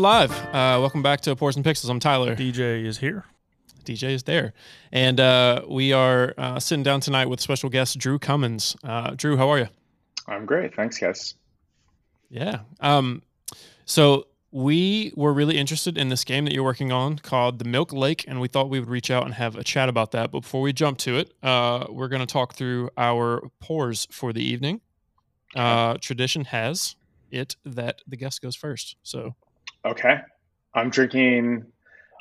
And we're live. Uh, welcome back to Pours and Pixels. I'm Tyler. DJ is here. DJ is there. And uh, we are uh, sitting down tonight with special guest Drew Cummins. Uh, Drew, how are you? I'm great. Thanks, guys. Yeah. Um, so we were really interested in this game that you're working on called The Milk Lake, and we thought we would reach out and have a chat about that. But before we jump to it, uh, we're going to talk through our pours for the evening. Uh, tradition has it that the guest goes first. So, okay, I'm drinking.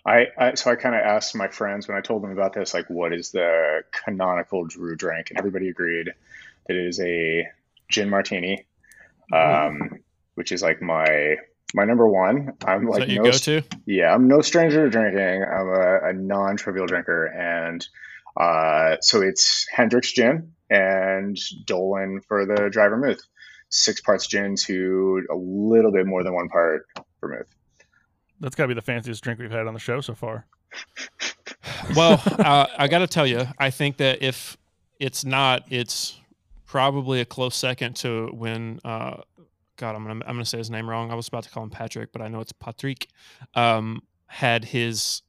I, I so I kind of asked my friends when I told them about this, like, what is the canonical Drew drink, and everybody agreed that it is a gin martini, um, which is like my my number one. I'm is like no, go to? yeah, I'm no stranger to drinking. I'm a, a non-trivial drinker, and uh, so it's Hendrick's gin and Dolin for the dry vermouth. Six parts gin to a little bit more than one part vermouth. That's got to be the fanciest drink we've had on the show so far. Well, uh, I got to tell you, I think that if it's not, it's probably a close second to when. Uh, God, I'm gonna I'm gonna say his name wrong. I was about to call him Patrick, but I know it's Patrick. Um, had his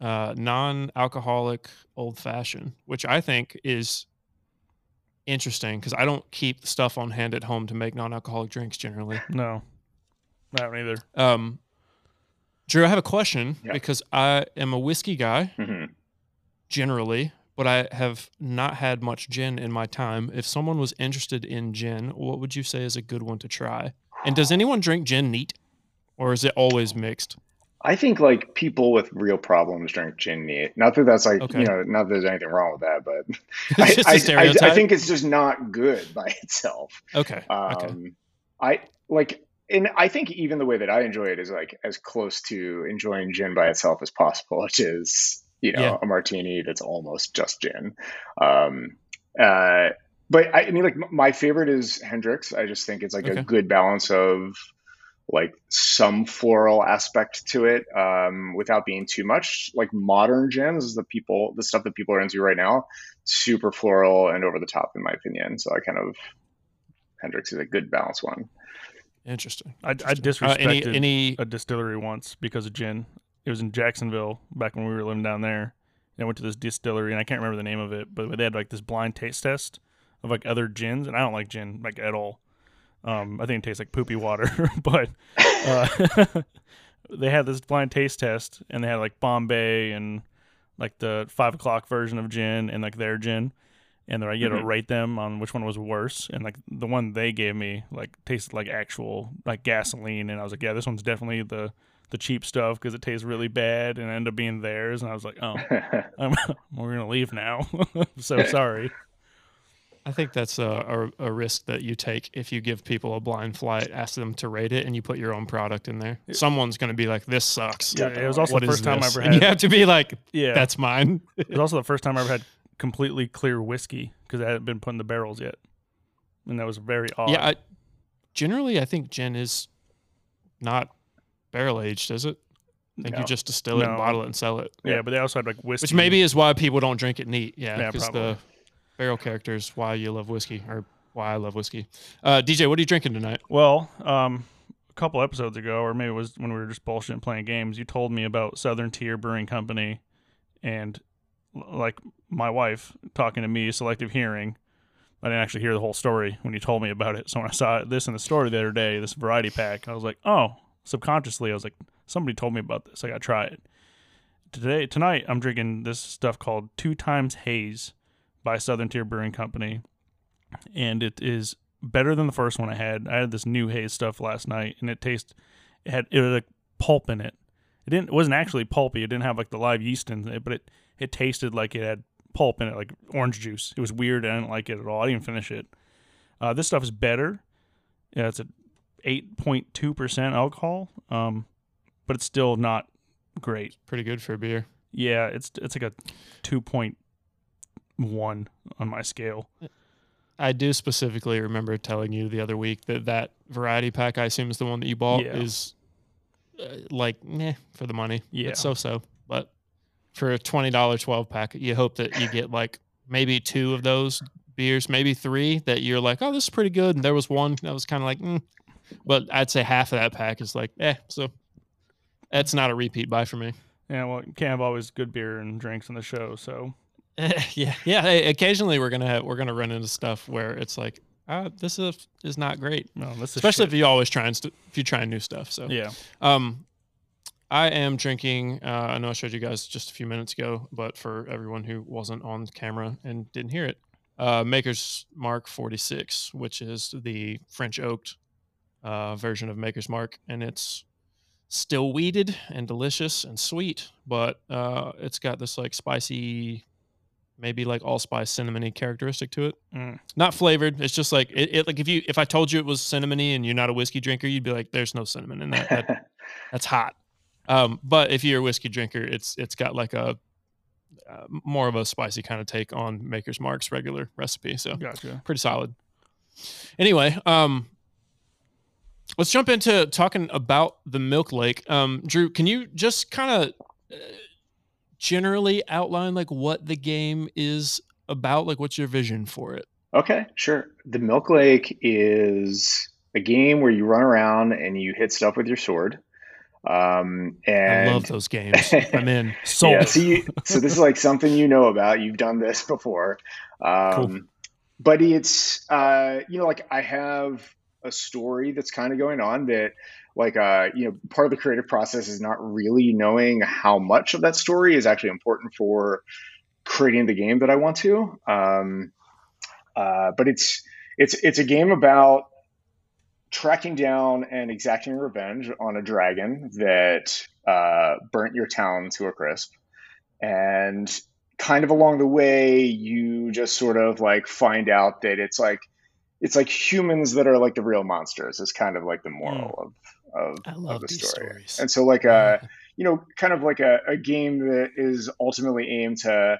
uh, non-alcoholic old fashioned, which I think is interesting because I don't keep stuff on hand at home to make non-alcoholic drinks generally. No, not either. Um, Drew, I have a question Yeah. because I am a whiskey guy hmm generally, but I have not had much gin in my time. If someone was interested in gin, what would you say is a good one to try? And does anyone drink gin neat, or is it always mixed? I think like people with real problems drink gin neat. Not that that's like Okay. you know, not that there's anything wrong with that, but It's just a I, I, I, stereotype. I think it's just not good by itself. okay. okay. Um, I like, and I think even the way that I enjoy it is like as close to enjoying gin by itself as possible, which is you know Yeah. a martini that's almost just gin. Um, uh, but I, I mean, like m- my favorite is Hendrick's. I just think it's like Okay. a good balance of like some floral aspect to it um, without being too much. Like modern gins is the people, the stuff that people are into right now, super floral and over the top in my opinion. So I kind of Hendrick's is a good balance one. Interesting. I, I Interesting. Uh, disrespected any any a distillery once because of gin. It was in Jacksonville back when we were living down there. And I went to this distillery and I can't remember the name of it, but they had like this blind taste test of like other gins, and I don't like gin like at all. Um, I think it tastes like poopy water, but uh, they had this blind taste test, and they had like Bombay and like the five o'clock version of gin and like their gin, and then I like, you had mm-hmm. to rate them on which one was worse, and like the one they gave me like tasted like actual like gasoline, and I was like, yeah, this one's definitely the the cheap stuff because it tastes really bad, and it ended up being theirs, and I was like, oh, I'm, um, we're gonna leave now. so sorry. I think that's a, a, a risk that you take if you give people a blind flight, ask them to rate it, and you put your own product in there. Someone's going to be like, "This sucks." Yeah, it was also What the first time I this? ever And you have to be like, Yeah, "That's mine." it was also the first time I ever had completely clear whiskey because it hadn't been put in the barrels yet, and that was very odd. Yeah, I, generally, I think gin is not barrel aged, is it? I think No. you just distill it and No. bottle it and sell it. yeah, but they also had like whiskey, Which maybe is why people don't drink it neat. Yeah, Yeah, because the barrel character is why you love whiskey or why I love whiskey. Uh, DJ, what are you drinking tonight? Well, um, a couple episodes ago, or maybe it was when we were just bullshitting playing games, you told me about Southern Tier Brewing Company, and like my wife talking to me, selective hearing. I didn't actually hear the whole story when you told me about it. So when I saw this in the story the other day, this variety pack, I was like, oh, subconsciously, I was like, somebody told me about this. I got to try it. Today, tonight, I'm drinking this stuff called Two Times Haze by Southern Tier Brewing Company, and it is better than the first one I had. I had this new haze stuff last night, and it tastes it had it was like pulp in it. It didn't it wasn't actually pulpy. It didn't have like the live yeast in it, but it it tasted like it had pulp in it, like orange juice. It was weird. I didn't like it at all. I didn't finish it. Uh, this stuff is better. Yeah, it's a eight point two percent alcohol, um, but it's still not great. Pretty good for a beer. Yeah, it's it's like a two point one on my scale. I do specifically remember telling you the other week that that variety pack, I assume is the one that you bought, Yeah. is uh, like, meh, for the money. Yeah. It's so so. For a $20 12 pack, you hope that you get like maybe two of those beers, maybe three that you're like, oh, this is pretty good. And there was one that was kind of like, mm, but I'd say half of that pack is like, eh. So that's not a repeat buy for me. Yeah, well, you can't have always good beer and drinks on the show, so yeah, yeah. Hey, occasionally we're gonna have we're gonna run into stuff where it's like, uh, this is is not great. no, this is Especially shit. if you always try and st- if you try new stuff. So yeah. Um, I am drinking. Uh, I know I showed you guys just a few minutes ago, but for everyone who wasn't on camera and didn't hear it, uh, Maker's Mark 46, which is the French oaked uh, version of Maker's Mark, and it's still wheated and delicious and sweet, but uh, it's got this like spicy, maybe like allspice cinnamony characteristic to it. Mm. Not flavored. It's just like it, it. Like if you if I told you it was cinnamony and you're not a whiskey drinker, you'd be like, "There's no cinnamon in that." that that's hot. Um, but if you're a whiskey drinker, it's it's got like a uh, more of a spicy kind of take on Maker's Mark's regular recipe. So Gotcha. pretty solid. Anyway, um, let's jump into talking about the Milk Lake. Um, Drew, can you just kind of uh, generally outline like what the game is about? Like, what's your vision for it? Okay, sure. The Milk Lake is a game where you run around and you hit stuff with your sword. Um, and I love those games. I'm in. Sold. Yeah, so, you, so this is like something you know about. You've done this before. Um, Cool. But it's, uh, you know, like I have a story that's kind of going on that, like, uh, you know, part of the creative process is not really knowing how much of that story is actually important for creating the game that I want to. Um, uh, but it's it's it's a game about tracking down and exacting revenge on a dragon that uh, burnt your town to a crisp. And kind of along the way, you just sort of like find out that it's like it's like humans that are like the real monsters. Is kind of like the moral of of, I of the story. stories. And so like uh you know, kind of like a, a game that is ultimately aimed to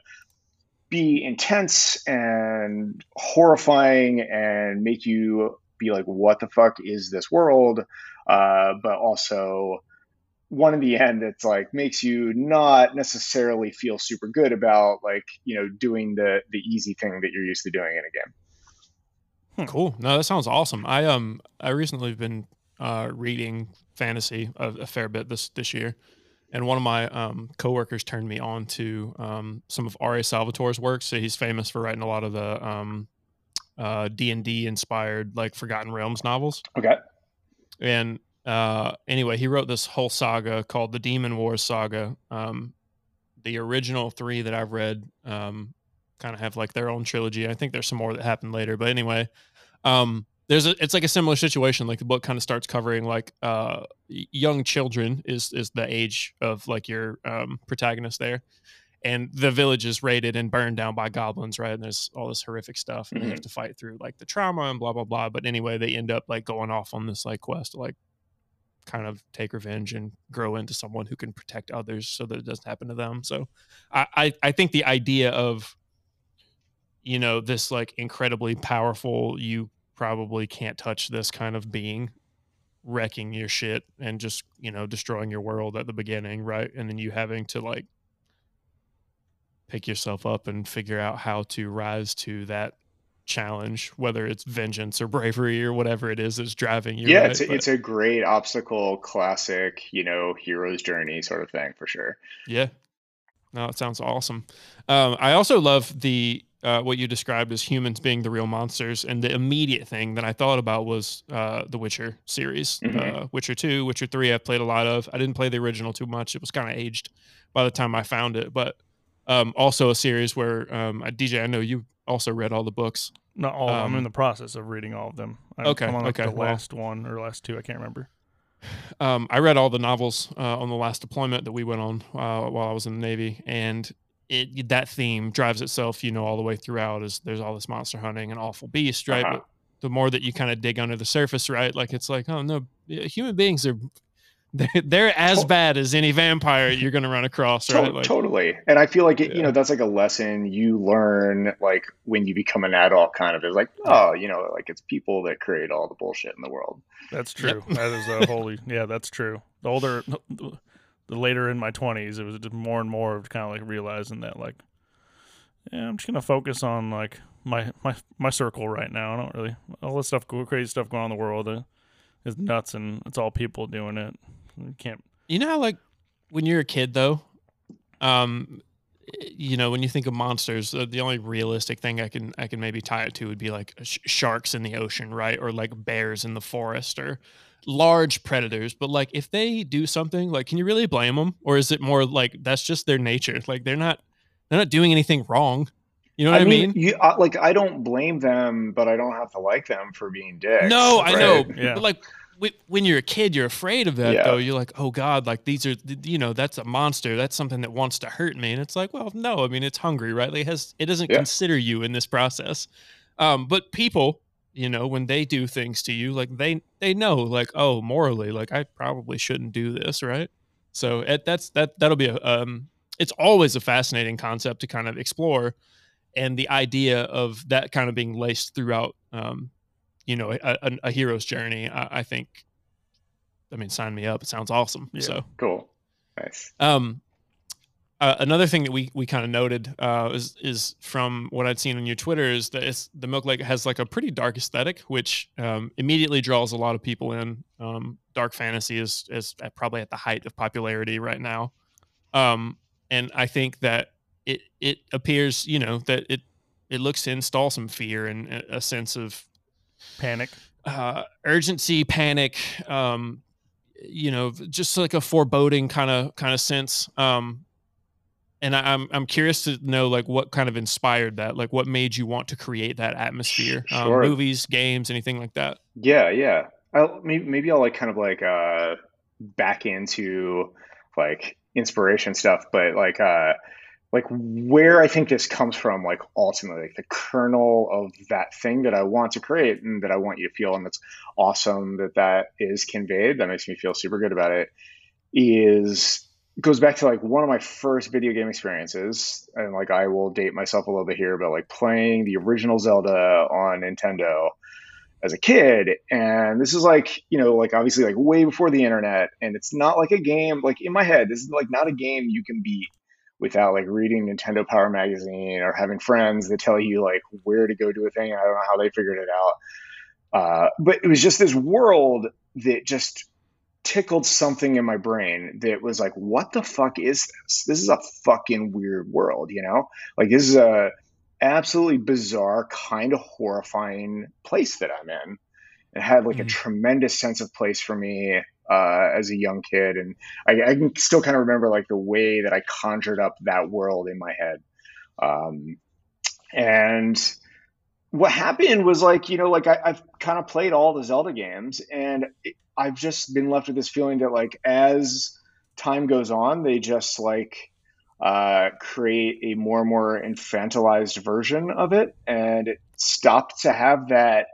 be intense and horrifying and make you be like, what the fuck is this world? Uh, but also one in the end it's like makes you not necessarily feel super good about like, you know, doing the the easy thing that you're used to doing in a game. Cool. No, that sounds awesome. I um I recently have been uh reading fantasy a, a fair bit this this year, and one of my um coworkers turned me on to um some of R.A. Salvatore's work. So he's famous for writing a lot of the um uh D and D inspired like Forgotten Realms novels. Okay. And uh anyway, he wrote this whole saga called the Demon Wars saga. Um, the original three that I've read um kind of have like their own trilogy. I think there's some more that happened later, but anyway, um, there's a it's like a similar situation. Like the book kind of starts covering like uh young children is is the age of like your um protagonist there. And the village is raided and burned down by goblins, right? And there's all this horrific stuff, and you have mm-hmm. to fight through like the trauma and blah blah blah. But anyway, they end up like going off on this like quest to like kind of take revenge and grow into someone who can protect others so that it doesn't happen to them. So I, I, I think the idea of you know this like incredibly powerful you probably can't touch this kind of being wrecking your shit and just you know destroying your world at the beginning right and then you having to like pick yourself up and figure out how to rise to that challenge whether it's vengeance or bravery or whatever it is that's driving you yeah, right? it's a, But- it's a great obstacle classic, you know, hero's journey sort of thing for sure. Yeah. No, it sounds awesome. Um, I also love the uh, what you described as humans being the real monsters, and the immediate thing that I thought about was uh, the Witcher series, Mhm. uh, Witcher Two, Witcher Three. I've played a lot of. I didn't play the original too much; it was kind of aged by the time I found it. But um, also a series where um, DJ, I know you also read all the books. Not all. I'm Um, in the process of reading all of them. I'm, Okay, I'm on like okay, the well- last one or last two. I can't remember. um, I read all the novels uh, on the last deployment that we went on uh, while I was in the Navy, and it that theme drives itself, you know, all the way throughout. Is there's all this monster hunting and awful beast, right? Uh-huh. But the more that you kind of dig under the surface, right, like it's like, oh no, human beings are they're, they're as To- bad as any vampire you're going to run across, To- right? Like, totally. And I feel like it, Yeah. you know that's like a lesson you learn like when you become an adult kind of is like oh you know like it's people that create all the bullshit in the world. That's Yep. true. That is a holy. Yeah, that's true. The older, the later in my twenties, it was just more and more of kind of like realizing that like, yeah, I'm just gonna focus on like my my my circle right now. I don't really all this stuff, crazy stuff going on in the world. Uh, is nuts, and it's all people doing it. You can't. You know how like when you're a kid though, um, you know when you think of monsters, uh, the only realistic thing I can I can maybe tie it to would be like sh- sharks in the ocean, right, or like bears in the forest, or large predators. But like if they do something, like can you really blame them, or is it more like that's just their nature? Like they're not they're not doing anything wrong. You know what I, mean? You, uh, like I don't blame them, but I don't have to like them for being dicks. No, I know, Yeah. but like wh- when you're a kid, you're afraid of that. Yeah. Though you're like, oh god, like these are, you know, that's a monster. That's something that wants to hurt me. And it's like, well, no, I mean, it's hungry, right? Like, it has it doesn't Yeah. consider you in this process. Um, but people, you know, when they do things to you, like they they know, like, oh, morally, like I probably shouldn't do this, right? So it, that's that that'll be a um, it's always a fascinating concept to kind of explore and the idea of that kind of being laced throughout um, you know a, a, a hero's journey I, I think i mean sign me up it sounds awesome Yeah. so Cool. Nice. um uh, another thing that we we kind of noted uh, is is from what I'd seen on your Twitter is that it's, the Milk Lake has like a pretty dark aesthetic, which um, immediately draws a lot of people in. Um, dark fantasy is is at, probably at the height of popularity right now, um, and I think that it it appears you know that it it looks to install some fear and a- a sense of Panic. uh, urgency, panic, um, you know, just like a foreboding kind of kind of sense. Um, and I, I'm I'm curious to know like what kind of inspired that, like what made you want to create that atmosphere, um, Sure. movies, games, anything like that. Yeah, yeah. I'll, maybe, maybe I'll like kind of like uh back into like inspiration stuff, but like uh like where I think this comes from, like ultimately, like the kernel of that thing that I want to create and that I want you to feel, and that's awesome that that is conveyed. That makes me feel super good about it. Is goes back to like one of my first video game experiences, and like I will date myself a little bit here, but like playing the original Zelda on Nintendo as a kid and this is like you know like obviously like way before the internet and it's not like a game like in my head this is like not a game you can beat without like reading nintendo power magazine or having friends that tell you like where to go do a thing. I don't know how they figured it out. Uh, but it was just this world that just tickled something in my brain that was like what the fuck is this? This is a fucking weird world you know? Like this is a absolutely bizarre, kind of horrifying place that I'm in. It had like a Mhm. tremendous sense of place for me uh, as a young kid, and I, I can still kind of remember like the way that I conjured up that world in my head. Um, and what happened was like you know like I, I've kind of played all the Zelda games, and I've just been left with this feeling that like as time goes on, they just like uh, create a more and more infantilized version of it, and it stopped to have that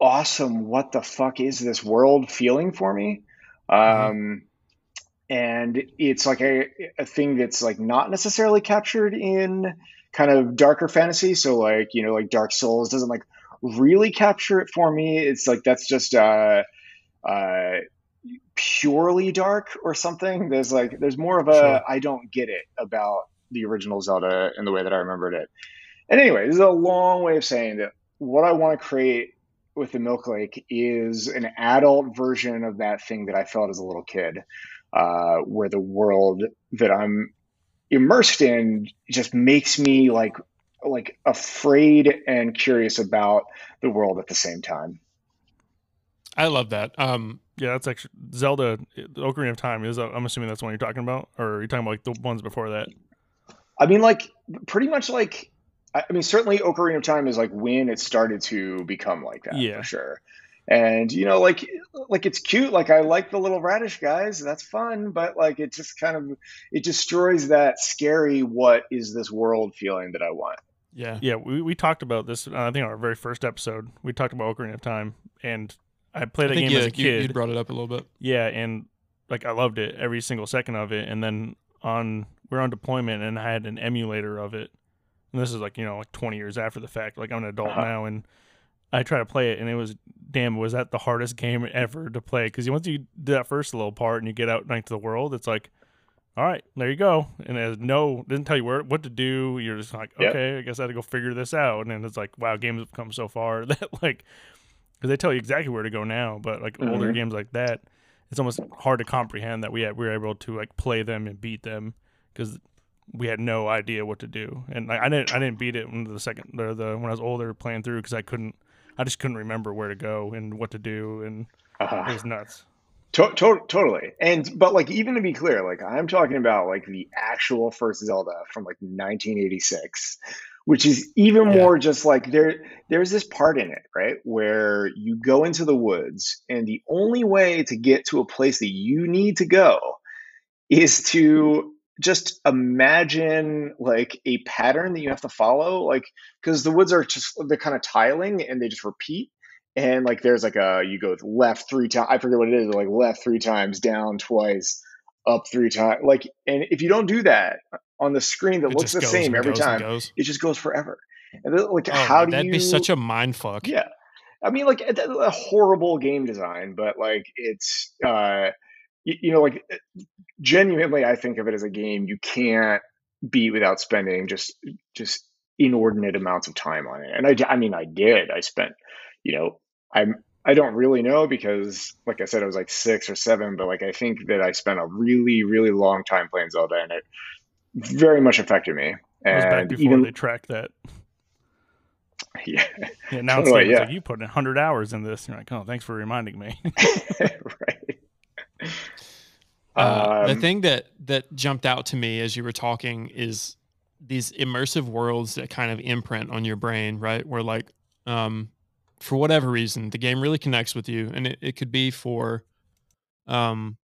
awesome "what the fuck is this world" feeling for me. Um, and it's like a, a thing that's like not necessarily captured in kind of darker fantasy. So like you know like Dark Souls doesn't like really capture it for me. It's like that's just uh, uh, purely dark or something. There's like there's more of a Sure. I don't get it about the original Zelda in the way that I remembered it. And anyway, this is a long way of saying that what I want to create with the Milk Lake is an adult version of that thing that I felt as a little kid, uh, where the world that I'm immersed in just makes me like like afraid and curious about the world at the same time. I love that. Um, Yeah, that's actually Zelda. The Ocarina of Time is. I'm assuming that's the one you're talking about, or are you talking about like the ones before that? I mean, like pretty much like I I mean, certainly Ocarina of Time is like when it started to become like that Yeah. for sure. And you know, like like it's cute. Like I like the little radish guys. That's fun, but like it just kind of it destroys that scary what is this world feeling that I want. yeah, Yeah, we, we talked about this. Uh, I think on our very first episode, we talked about Ocarina of Time, and I played I that think game yeah, as a you, kid. you brought it up a little bit. Yeah, and like I loved it every single second of it. And then on we're on deployment, and I had an emulator of it. And this is like you know like 20 years after the fact. Like I'm an adult Uh-huh. now, and I try to play it, and it was damn was that the hardest game ever to play? Because once you do that first little part and you get out into the world, it's like. All right, there you go. And it has no doesn't tell you where what to do. You're just like, Yep. okay, I guess I had to go figure this out. And then it's like, wow, games have come so far that like because they tell you exactly where to go now. But like older Mhm. games like that, it's almost hard to comprehend that we had, we were able to like play them and beat them because we had no idea what to do. And like, I didn't I didn't beat it when the second or the when I was older playing through because I couldn't I just couldn't remember where to go and what to do and Uh-huh. it was nuts. To- to- totally. And but like even to be clear, like I'm talking about like the actual first Zelda from like 1986, which is even Yeah. more just like there there's this part in it, right? Where you go into the woods and the only way to get to a place that you need to go is to just imagine like a pattern that you have to follow like because the woods are just they're kind of tiling and they just repeat. And like there's like a you go left three times i forget what it is like left three times down twice up three times like and if you don't do that on the screen that It looks the same every time it just goes forever. And then, like Oh, how do that'd you be such a mind fuck. yeah. I mean like it's a horrible game design but like it's uh you, you know like eh, genuinely i think of it as a game you can't beat without spending just just inordinate amounts of time on it and I, I mean i did i spent you know i'm i don't really know because like i said i was like six or seven but like i think that i spent a really really long time playing zelda and it very much affected me It was back and before even they tracked that. yeah Yeah, now Totally, it's yeah. like you put in hundred hours in this. You're like, oh, thanks for reminding me. right Uh, the Um, thing that that jumped out to me as you were talking is these immersive worlds that kind of imprint on your brain, right? Where like, um, for whatever reason, the game really connects with you, and it, it could be for, um,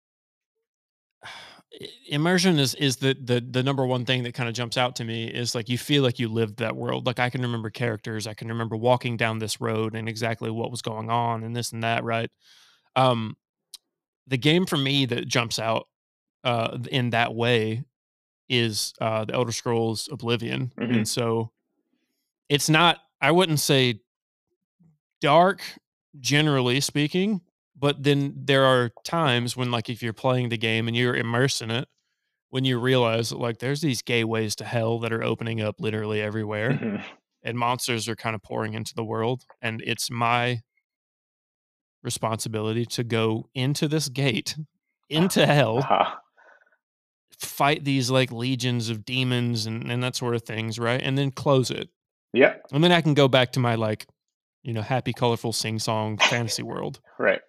immersion is is the the the number one thing that kind of jumps out to me is like you feel like you lived that world. Like I can remember characters, I can remember walking down this road and exactly what was going on and this and that, right? Um, the game for me that jumps out uh, in that way is uh, the Elder Scrolls Oblivion, Mhm. and so it's not. I wouldn't say dark, generally speaking, but then there are times when, like, if you're playing the game and you're immersed in it, when you realize that, like, there's these gateways to hell that are opening up literally everywhere, mhm. and monsters are kind of pouring into the world, and it's my responsibility to go into this gate into hell Uh-huh. fight these like legions of demons and, and that sort of things, right? And then close it. yeah And then I can go back to my like, you know, happy, colorful sing song fantasy world. right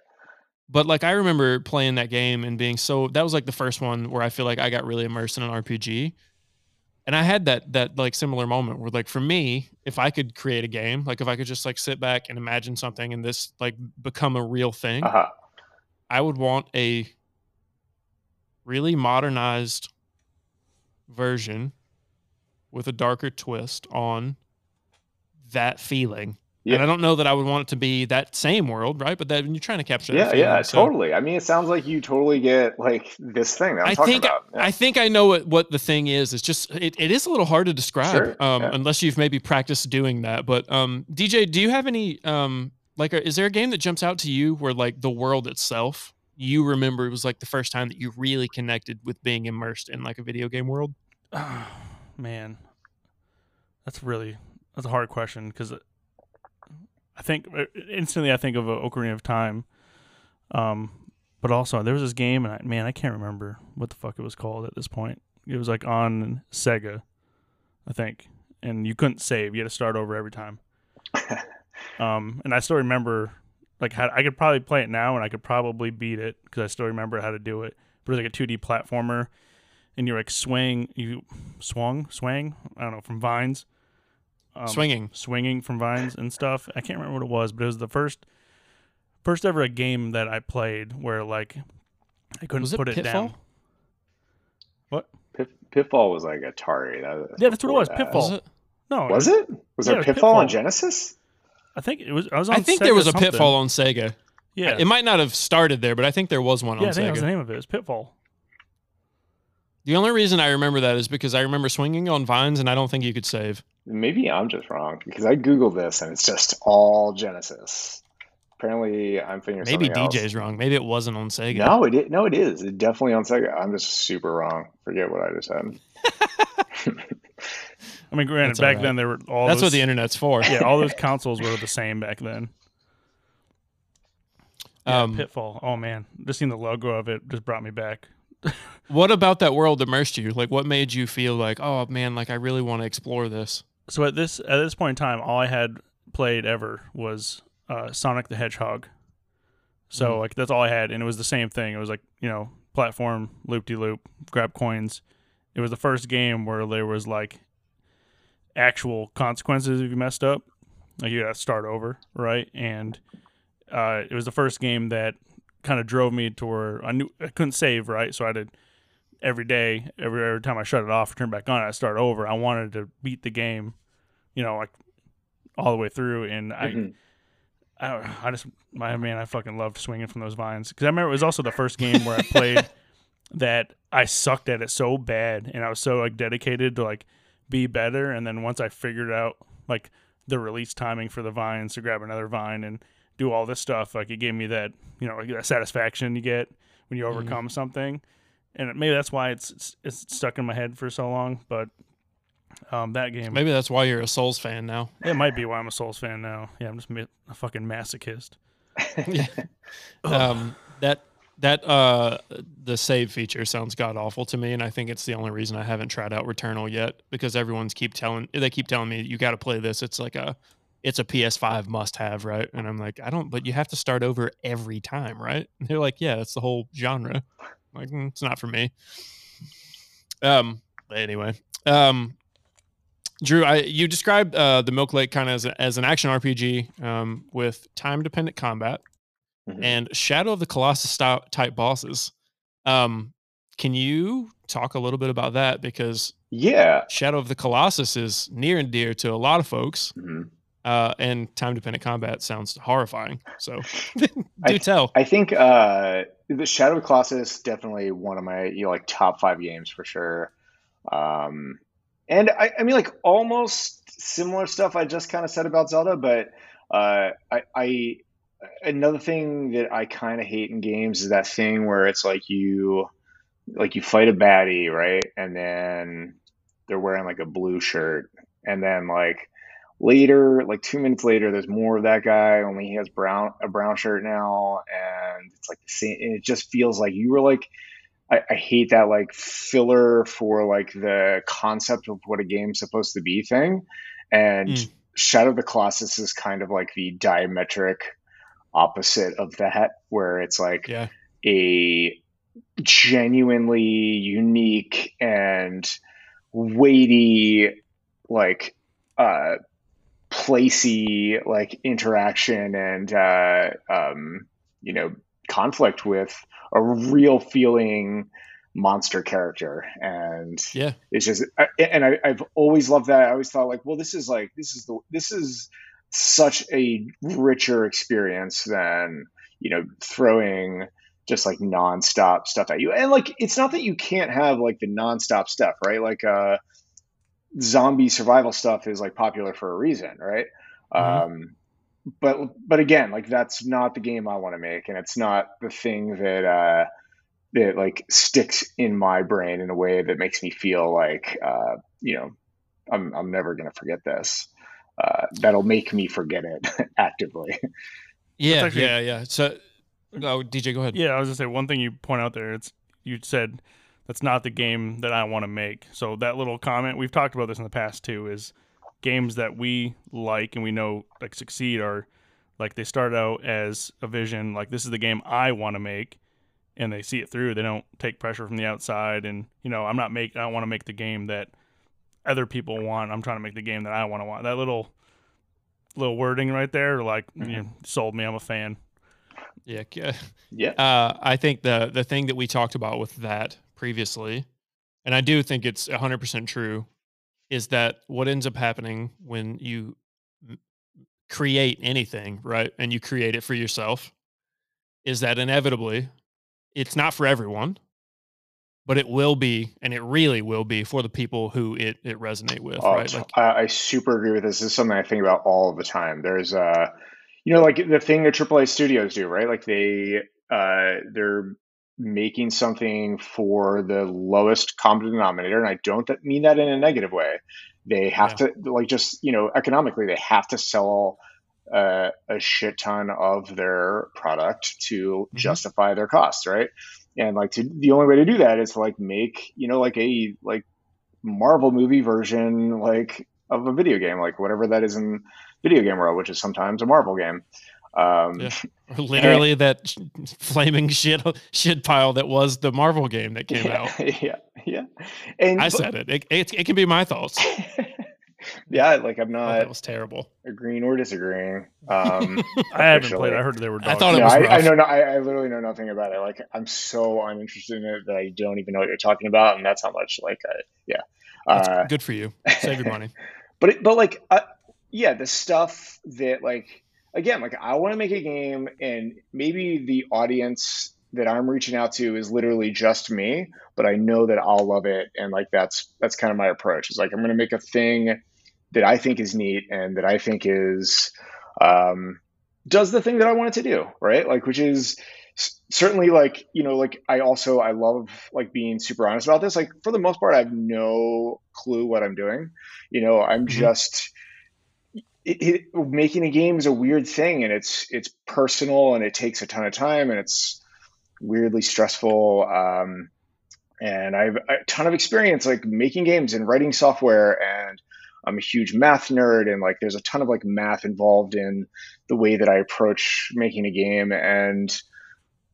But like I remember playing that game and being so that was like the first one where I feel like I got really immersed in an RPG. And I had that that like similar moment where like for me, if I could create a game, like if I could just like sit back and imagine something and this like become a real thing, uh-huh. I would want a really modernized version with a darker twist on that feeling. And Yeah. I don't know that I would want it to be that same world, right? But that you're trying to capture that yeah yeah feeling, so totally i mean it sounds like you totally get like this thing that i'm I talking think about Yeah. I think I know what, what the thing is. It's just it, it is a little hard to describe Sure, um, yeah. unless you've maybe practiced doing that. But um, DJ, do you have any um, like is there a game that jumps out to you where like the world itself you remember it was like the first time that you really connected with being immersed in like a video game world? Oh, man, that's really that's a hard question because I think uh, instantly I think of uh, Ocarina of Time, um, but also there was this game and I, man I can't remember what the fuck it was called at this point. It was like on Sega, I think, and you couldn't save. You had to start over every time. Um, and I still remember like how I could probably play it now and I could probably beat it because I still remember how to do it. But it was like a 2D platformer, and you're like swing, you swung, swang, I don't know, from vines, um, Swinging. swinging from vines and stuff. I can't remember what it was, but it was the first, first ever a game that I played where like I couldn't Was it put it Pitfall? down. What? Pit, pitfall was like Atari that, Yeah, that's what it was, that. Pitfall. Was it? No, was it was Yeah, there it was pitfall, on genesis I think it was. I was. On I think Sega there was a something. pitfall on Sega. Yeah, It might not have started there, but I think there was one yeah. I on think that was the name of it. It was Pitfall. The only reason I remember that is because I remember swinging on vines, and I don't think you could save. Maybe i'm just wrong because i googled this and it's just all genesis apparently i'm thinking of Maybe something else. DJ's wrong. Maybe it wasn't on Sega. no it no it is it's definitely on sega i'm just super wrong forget what i just said I mean, granted, That's back alright. then there were all. That's those, what the internet's for. yeah, all those consoles were the same back then. Yeah, Um, Pitfall. Oh man, just seeing the logo of it just brought me back. what about that world immersed you? Like, what made you feel like, oh man, like I really want to explore this? So at this at this point in time, all I had played ever was uh, Sonic the Hedgehog. So Mhm. like that's all I had, and it was the same thing. It was like you know platform loop de loop, grab coins. It was the first game where there was like actual consequences if you messed up. Like you got to start over, right? And uh, it was the first game that kind of drove me to where I knew I couldn't save, right? So I did every day, every every time I shut it off, turn back on, I start over. I wanted to beat the game, you know, like all the way through, and I. Mhm. I, don't- I just my man, I fucking loved swinging from those vines because I remember it was also the first game where I played that I sucked at it so bad, and I was so like dedicated to like be better. And then once I figured out like the release timing for the vines to grab another vine and do all this stuff, like it gave me that you know like that satisfaction you get when you overcome something. And maybe that's why it's, it's it's stuck in my head for so long. But um, that game, Maybe that's why you're a Souls fan now. it might be why I'm a Souls fan now. Yeah, I'm just a fucking masochist. yeah. Um, that that uh the save feature sounds god awful to me, and I think it's the only reason I haven't tried out Returnal yet because everyone's keep telling they keep telling me you got to play this. It's like a it's a PS5 must have, right? And I'm like, I don't, but you have to start over every time, right? And they're like, yeah, that's the whole genre. Like, "Mm, it's not for me. Um, but anyway, um, Drew, I you described uh, the Milk Lake kind of as, a, as an action RPG um, with time dependent combat Mhm. and Shadow of the Colossus type bosses. Um, can you talk a little bit about that because Yeah. Shadow of the Colossus is near and dear to a lot of folks, Mhm. Uh, and time dependent combat sounds horrifying. So do I- tell. I think uh, the Shadow of Colossus definitely one of my you know like top five games for sure. Um, and I, I mean like almost similar stuff I just kind of said about Zelda, but uh, I, I another thing that I kind of hate in games is that thing where it's like you like you fight a baddie right, and then they're wearing like a blue shirt, and then like later, like two minutes later, there's more of that guy. Only he has brown a brown shirt now, and it's like the same. And it just feels like you were like, I, I hate that like filler for like the concept of what a game's supposed to be thing. And Mm. Shadow of the Colossus is kind of like the diametric opposite of that, where it's like Yeah. a genuinely unique and weighty like uh placey like interaction and uh um you know conflict with a real feeling monster character. And Yeah. it's just and I, i've always loved that. I always thought like well this is like this is the this is such a richer experience than you know throwing just like nonstop stuff at you. And like it's not that you can't have like the nonstop stuff right? Like uh zombie survival stuff is like popular for a reason right Mhm. um but but again like that's not the game i want to make and it's not the thing that uh that like sticks in my brain in a way that makes me feel like uh you know i'm i'm never going to forget this uh that'll make me forget it actively Yeah. actually- yeah. Yeah. So, oh, DJ, go ahead. Yeah, I was gonna say one thing you point out there. It's you said that's not the game that I want to make. So that little comment we've talked about this in the past too is games that we like and we know like succeed are like they start out as a vision like this is the game I want to make and they see it through. They don't take pressure from the outside and you know I'm not make I don't want to make the game that other people want. I'm trying to make the game that I want to want. That little little wording right there like you know, sold me. I'm a fan. Yeah. yeah. yeah Uh, I think the the thing that we talked about with that previously, and I do think it's hundred percent true, is that what ends up happening when you create anything, right, and you create it for yourself, is that inevitably, it's not for everyone, but it will be, and it really will be for the people who it it resonate with, Oh, right? Like, I, I super agree with this. This is something I think about all the time. There's uh you know like the thing that AAA studios do, right? Like they uh they're making something for the lowest common denominator, and I don't mean that in a negative way. They have to like just you know economically they have to sell uh, a shit ton of their product to mm-hmm. justify their costs, right? And like to the only way to do that is to like make you know like a like Marvel movie version like of a video game, like whatever that is in video game world, which is sometimes a Marvel game. Um, yeah. Literally and, that flaming shit shit pile that was the Marvel game that came yeah, out. Yeah, yeah. And I but, said it. It, it. it can be my thoughts. yeah, like I'm not. that was terrible. Agreeing or disagreeing. Um, I haven't played. I heard they were. I thought it was. I, I, know. No, I, I, literally know nothing about it. Like I'm so uninterested in it that I don't even know what you're talking about, and that's how much. Like, I, yeah. Uh, good for you. Save your money. but it, but like, uh, yeah, the stuff that like again, like I want to make a game, and maybe the audience that I'm reaching out to is literally just me, but I know that I'll love it, and like that's that's kind of my approach. It's like I'm going to make a thing that I think is neat and that I think is um, does the thing that I want it to do, right? Like, which is certainly like you know like i also i love like being super honest about this like for the most part i have no clue what i'm doing you know i'm mm-hmm. just it, it, making a game is a weird thing and it's it's personal and it takes a ton of time and it's weirdly stressful um, and i have a ton of experience like making games and writing software and i'm a huge math nerd and like there's a ton of like math involved in the way that i approach making a game and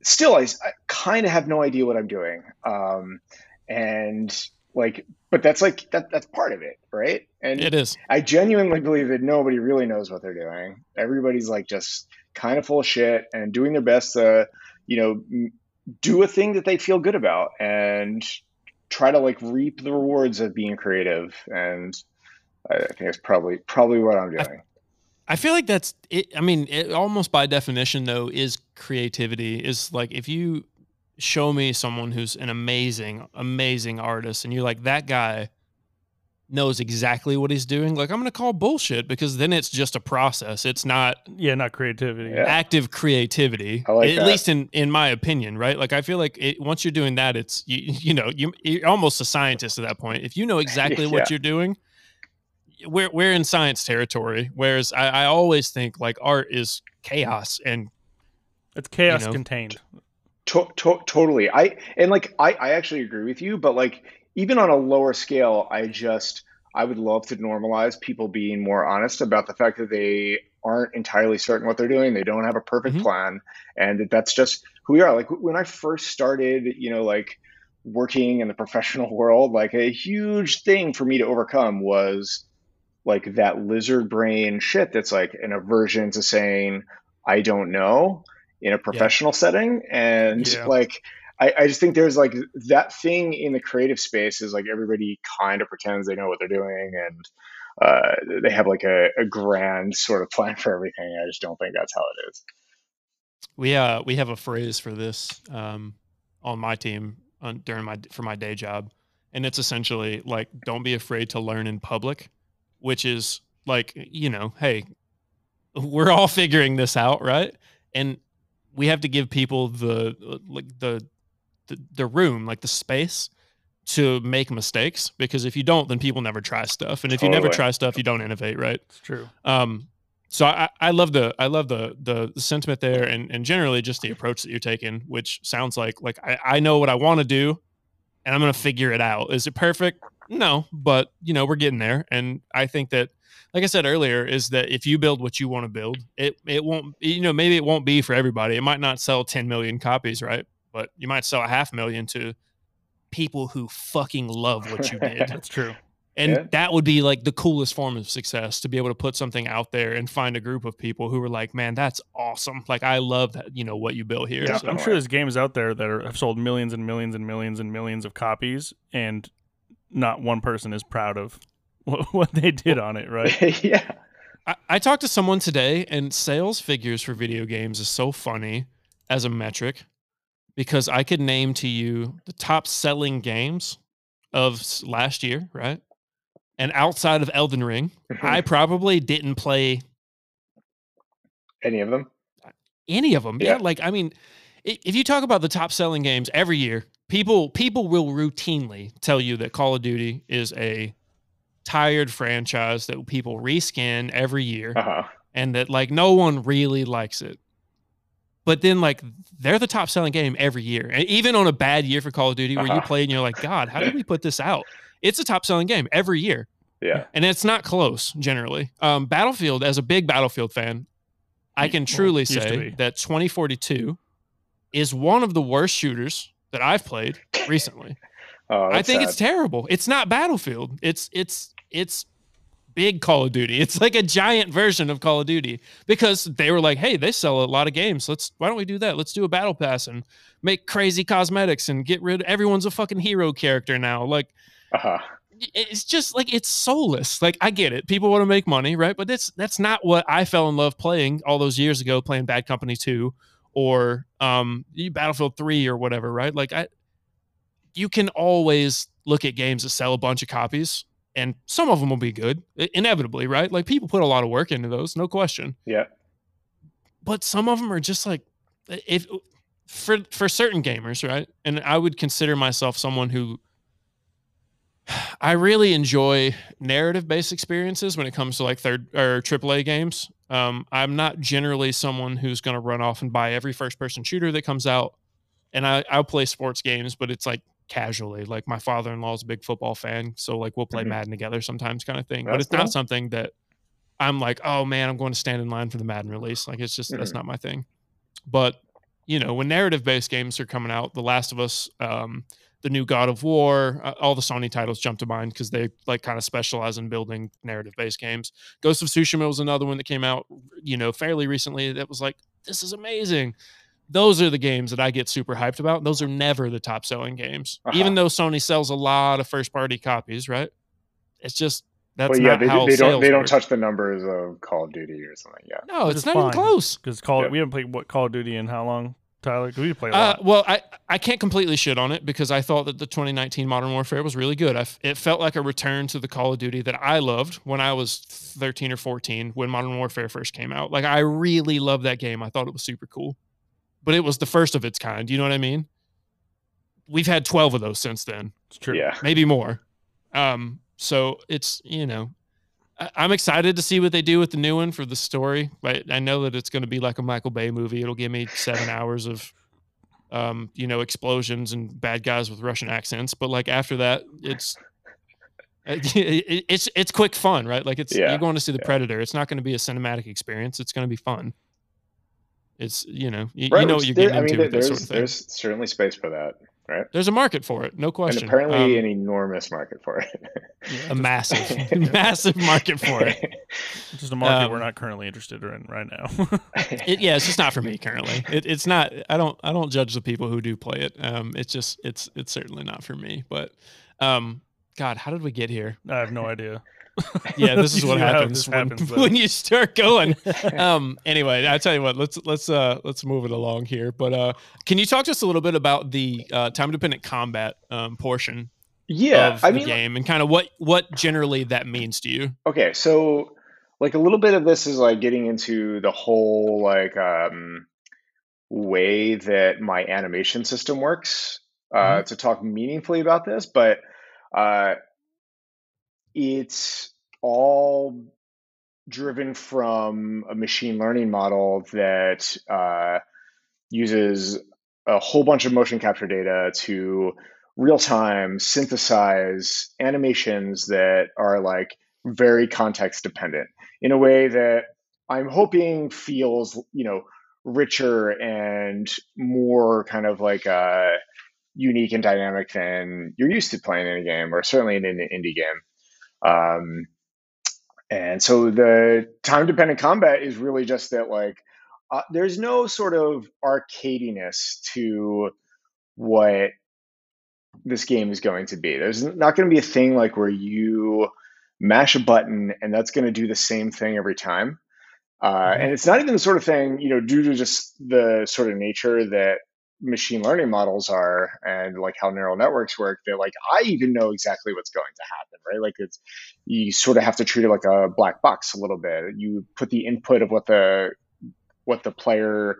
still i, I kind of have no idea what i'm doing um, and like but that's like that that's part of it right? And it is. I genuinely believe that nobody really knows what they're doing. Everybody's like just kind of full of shit and doing their best to you know do a thing that they feel good about and try to like reap the rewards of being creative. And i think that's probably probably what i'm doing. I, I feel like that's it i mean it almost by definition though is creativity. Is like if you show me someone who's an amazing, amazing artist, and you're like, that guy knows exactly what he's doing, like I'm gonna call bullshit because then it's just a process. It's not yeah, not creativity. Yeah. Active creativity. Like at that. least in in my opinion, right? Like I feel like it, once you're doing that, it's you you know, you you're almost a scientist at that point. If you know exactly yeah. what you're doing, we're we're in science territory. Whereas I, I always think like art is chaos and it's chaos you know, contained. To- to- totally. I and like I, I actually agree with you, but like even on a lower scale, I just I would love to normalize people being more honest about the fact that they aren't entirely certain what they're doing. They don't have a perfect mm-hmm. plan, and that that's just who we are. Like when I first started, you know, like working in the professional world, like a huge thing for me to overcome was like that lizard brain shit that's like an aversion to saying I don't know in a professional yeah. setting. And yeah. like, I, I, just think there's like that thing in the creative space is like everybody kind of pretends they know what they're doing and uh, they have like a, a, grand sort of plan for everything. I just don't think that's how it is. We uh we have a phrase for this um, on my team on, during my for my day job, and it's essentially like don't be afraid to learn in public, which is like you know hey we're all figuring this out right and we have to give people the like the, the the room, like the space to make mistakes because if you don't then people never try stuff and if totally. you never try stuff you don't innovate right it's true um so I, I love the I love the the sentiment there and and generally just the approach that you're taking, which sounds like like I, I know what I want to do and I'm gonna figure it out. Is it perfect? No, but you know, we're getting there. And I think that like I said earlier, is that if you build what you want to build, it it won't you know maybe it won't be for everybody. It might not sell 10 million copies, right? But you might sell a half million to people who fucking love what you did. That's true. And yeah. that would be like the coolest form of success to be able to put something out there and find a group of people who are like, man, that's awesome. Like, I love that, you know, what you built here. Yeah, so. I'm sure there's games out there that are, have sold millions and millions and millions and millions of copies, and not one person is proud of what they did on it, right? yeah. I, I talked to someone today, and sales figures for video games is so funny as a metric because I could name to you the top selling games of last year, right? And outside of Elden Ring, mm-hmm. I probably didn't play any of them. Any of them, yeah. yeah. Like, I mean, if you talk about the top selling games every year, people people will routinely tell you that Call of Duty is a tired franchise that people reskin every year. Uh-huh. and that like no one really likes it. But then like they're the top selling game every year. And even on a bad year for Call of Duty where uh-huh. you play and you're like, God, how did we put this out? It's a top selling game every year. Yeah. And it's not close generally. Um, Battlefield, as a big Battlefield fan, I can truly well, say that 2042 is one of the worst shooters that I've played recently. oh, I think sad. it's terrible. It's not Battlefield. It's it's it's big Call of Duty. It's like a giant version of Call of Duty because they were like, "Hey, they sell a lot of games. Let's why don't we do that? Let's do a battle pass and make crazy cosmetics and get rid of everyone's a fucking hero character now." Like uh-huh. It's just like it's soulless. Like I get it. People want to make money, right? But that's that's not what I fell in love playing all those years ago playing Bad Company 2 or um Battlefield 3 or whatever, right? Like I you can always look at games that sell a bunch of copies and some of them will be good inevitably right? Like people put a lot of work into those no question. Yeah. But some of them are just like if for for certain gamers right? And i would consider myself someone who i really enjoy narrative based experiences when it comes to like third or aaa games. Um, i'm not generally someone who's going to run off and buy every first person shooter that comes out. And I, i'll play sports games but it's like casually. Like my father in law is a big football fan, so like we'll play mm-hmm. Madden together sometimes, kind of thing. That's but it's cool. not something that I'm like, oh man, I'm going to stand in line for the Madden release. Like it's just mm-hmm. that's not my thing. But you know, when narrative based games are coming out, The Last of Us, um, the new God of War, uh, all the Sony titles jump to mind because they like kind of specialize in building narrative based games. Ghost of Tsushima was another one that came out, you know, fairly recently. That was like, this is amazing those are the games that I get super hyped about. Those are never the top selling games, uh-huh. even though Sony sells a lot of first party copies, right? It's just that's well, yeah, they, they don't they don't touch the numbers of Call of Duty or something. Yeah, no, it's not fine. even close. Because Call yeah. we haven't played what Call of Duty in how long? Tyler, do we play a uh, lot? Uh, well, I, I can't completely shit on it because I thought that the 2019 Modern Warfare was really good. I, it felt like a return to the Call of Duty that I loved when I was 13 or 14 when Modern Warfare first came out. Like I really loved that game. I thought it was super cool but it was the first of its kind. You know what I mean? We've had 12 of those since then. It's true. Yeah. Maybe more. Um, so it's, you know, I- I'm excited to see what they do with the new one for the story. But I know that it's going to be like a Michael Bay movie. It'll give me seven hours of, um, you know, explosions and bad guys with Russian accents. But like after that, it's, it's it's quick fun, right? Like it's yeah. you're going to see the yeah. Predator. It's not going to be a cinematic experience. It's going to be fun. It's you know you, right, you know what you're getting there, into. I mean, there's sort of there's certainly space for that, right? There's a market for it, no question. And apparently, um, an enormous market for it. a massive, massive market for it. Just a market um, we're not currently interested in right now. it, yeah, it's just not for me currently. It, it's not. I don't. I don't judge the people who do play it. Um, it's just. It's. It's certainly not for me. But, um, God, how did we get here? I have no idea yeah, this is what happens, when, happens when, you start going. um, anyway, I tell you what, let's let's uh, let's move it along here. But uh, can you talk to us a little bit about the uh, time dependent combat um, portion? Yeah, of I the mean, game and kind of what what generally that means to you. Okay, so like a little bit of this is like getting into the whole like um, way that my animation system works uh, mm-hmm. to talk meaningfully about this, but uh, it's all driven from a machine learning model that uh, uses a whole bunch of motion capture data to real time synthesize animations that are like very context dependent in a way that I'm hoping feels, you know, richer and more kind of like uh, unique and dynamic than you're used to playing in a game, or certainly in an indie game. Um, and so the time dependent combat is really just that like uh, there's no sort of arcadiness to what this game is going to be. There's not going to be a thing like where you mash a button and that's going to do the same thing every time. Uh, mm-hmm. and it's not even the sort of thing, you know, due to just the sort of nature that machine learning models are and like how neural networks work they're like i even know exactly what's going to happen right like it's you sort of have to treat it like a black box a little bit you put the input of what the what the player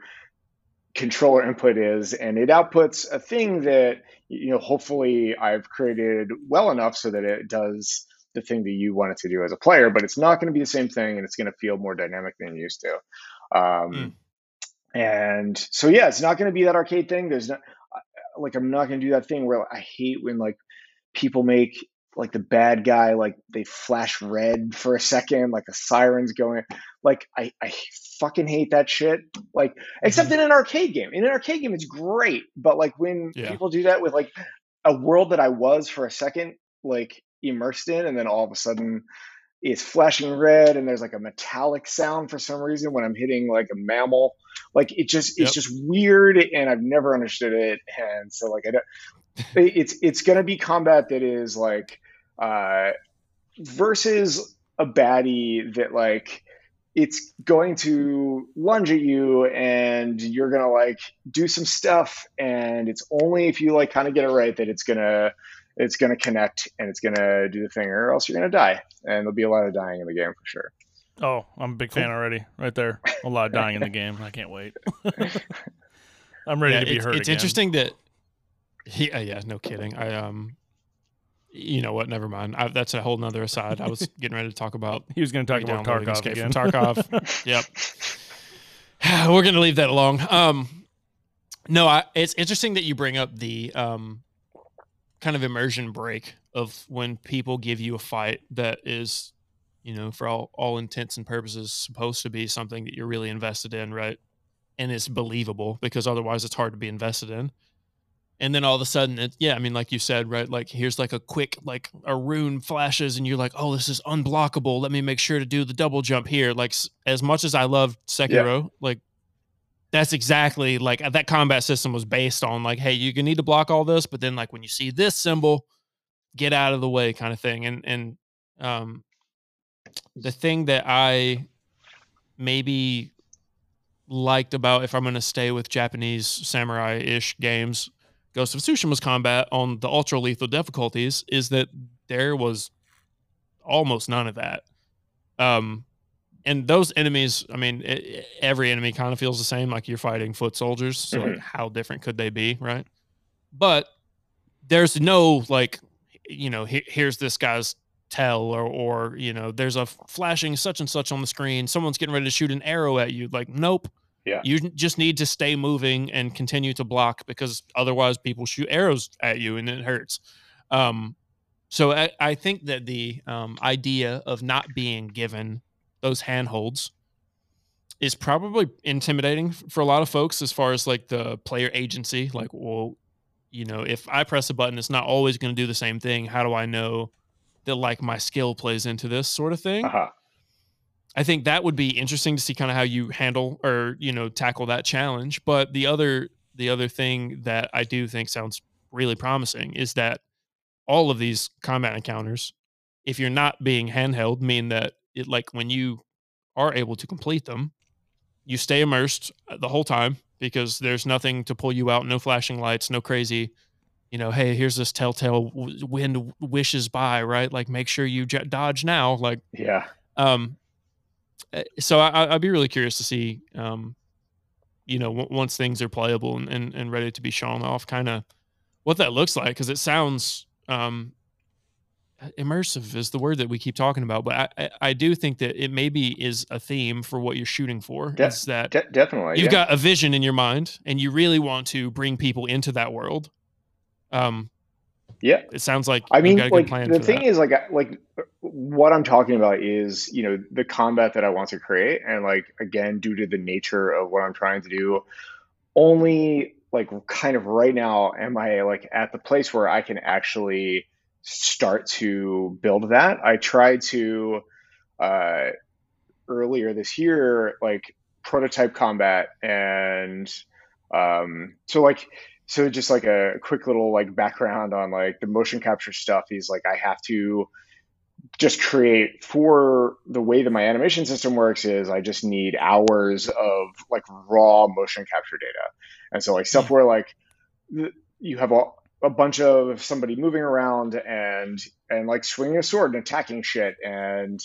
controller input is and it outputs a thing that you know hopefully i've created well enough so that it does the thing that you wanted to do as a player, but it's not going to be the same thing, and it's going to feel more dynamic than you used to. Um, mm. And so yeah, it's not going to be that arcade thing. There's not like I'm not going to do that thing where I hate when like people make like the bad guy like they flash red for a second like a siren's going like i i fucking hate that shit like except mm-hmm. in an arcade game in an arcade game it's great but like when yeah. people do that with like a world that i was for a second like immersed in and then all of a sudden it's flashing red and there's like a metallic sound for some reason when i'm hitting like a mammal. Like it just it's just weird and i've never understood it. And so like i don't it's it's going to be combat that is like uh, versus a baddie that like it's going to lunge at you and you're gonna like do some stuff and it's only if you like kind of get it right that it's gonna it's gonna connect and it's gonna do the thing or else you're gonna die and there'll be a lot of dying in the game for sure oh i'm a big fan already right there a lot of dying in the game i can't wait i'm ready yeah, to be it's, hurt it's again. interesting that yeah, yeah no kidding i um you know what? Never mind. I, that's a whole nother aside. I was getting ready to talk about. He was going to talk about Tarkov again. Tarkov. yep. We're going to leave that alone. Um, no, I, it's interesting that you bring up the um, kind of immersion break of when people give you a fight that is, you know, for all all intents and purposes, supposed to be something that you're really invested in, right? And it's believable because otherwise it's hard to be invested in and then all of a sudden it, yeah i mean like you said right like here's like a quick like a rune flashes and you're like oh this is unblockable let me make sure to do the double jump here like as much as i love sekiro yeah. like that's exactly like uh, that combat system was based on like hey you need to block all this but then like when you see this symbol get out of the way kind of thing and and um the thing that i maybe liked about if i'm going to stay with japanese samurai-ish games Ghost of Tsushima's combat on the ultra lethal difficulties is that there was almost none of that. Um, and those enemies, I mean, it, every enemy kind of feels the same, like you're fighting foot soldiers. So, mm-hmm. like, how different could they be, right? But there's no like, you know, he, here's this guy's tell, or or you know, there's a flashing such and such on the screen. Someone's getting ready to shoot an arrow at you. Like, nope, yeah. You just need to stay moving and continue to block because otherwise people shoot arrows at you and it hurts. Um, so I, I, think that the um, idea of not being given those handholds is probably intimidating for a lot of folks as far as like the player agency. Like, well, you know, if I press a button, it's not always going to do the same thing. How do I know that like my skill plays into this sort of thing? Uh-huh. I think that would be interesting to see kind of how you handle or you know tackle that challenge. But the other the other thing that I do think sounds really promising is that all of these combat encounters, if you're not being handheld, mean that it like when you are able to complete them, you stay immersed uh, the whole time because there's nothing to pull you out, no flashing lights, no crazy, you know, hey, here's this telltale wind wishes by, right? Like make sure you j- dodge now, like yeah. Um, uh, so I, would be really curious to see, um, you know, w- once things are playable and, and, and, ready to be shown off, kind of what that looks like. Because it sounds um, Uh, immersive is the word that we keep talking about, but I, I, do think that it maybe is a theme for what you're shooting for. De- is that de- definitely you've yeah. got a vision in your mind and you really want to bring people into that world. Um, yeah, it sounds like I mean, like the thing that. is, like, uh, like uh, what I'm talking about is, you know, the combat that I want to create, and like again, due to the nature of what I'm trying to do, only like kind of right now am I like at the place where I can actually start to build that. I tried to uh, earlier this year, like prototype combat, and um, so like so just like a quick little like background on like the motion capture stuff is like I have to just create for the way that my animation system works is I just need hours of like raw motion capture data. And so like stuff hmm. where like you have a, a bunch of somebody moving around and and like swinging a sword and attacking shit and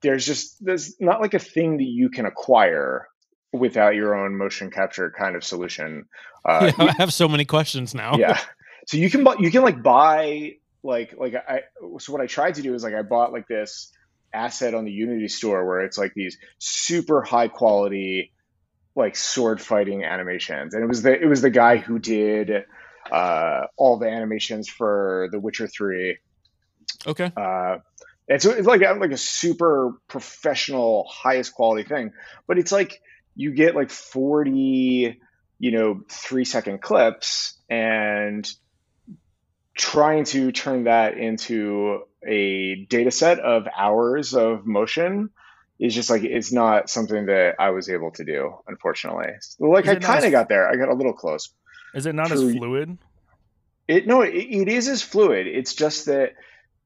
there's just there's not like a thing that you can acquire without your own motion capture kind of solution. Uh, yeah, I have so many questions now. yeah. So you can you can like buy like like I so what I tried to do is like I bought like this asset on the Unity store where it's like these super high quality like sword fighting animations, and it was the it was the guy who did uh, all the animations for The Witcher Three. Okay. Uh, and so it's like like a super professional, highest quality thing, but it's like you get like forty, you know, three second clips, and trying to turn that into a data set of hours of motion is just like it's not something that I was able to do, unfortunately. Like I kind of got there. I got a little close. Is it not as fluid? It no, it, it is as fluid. It's just that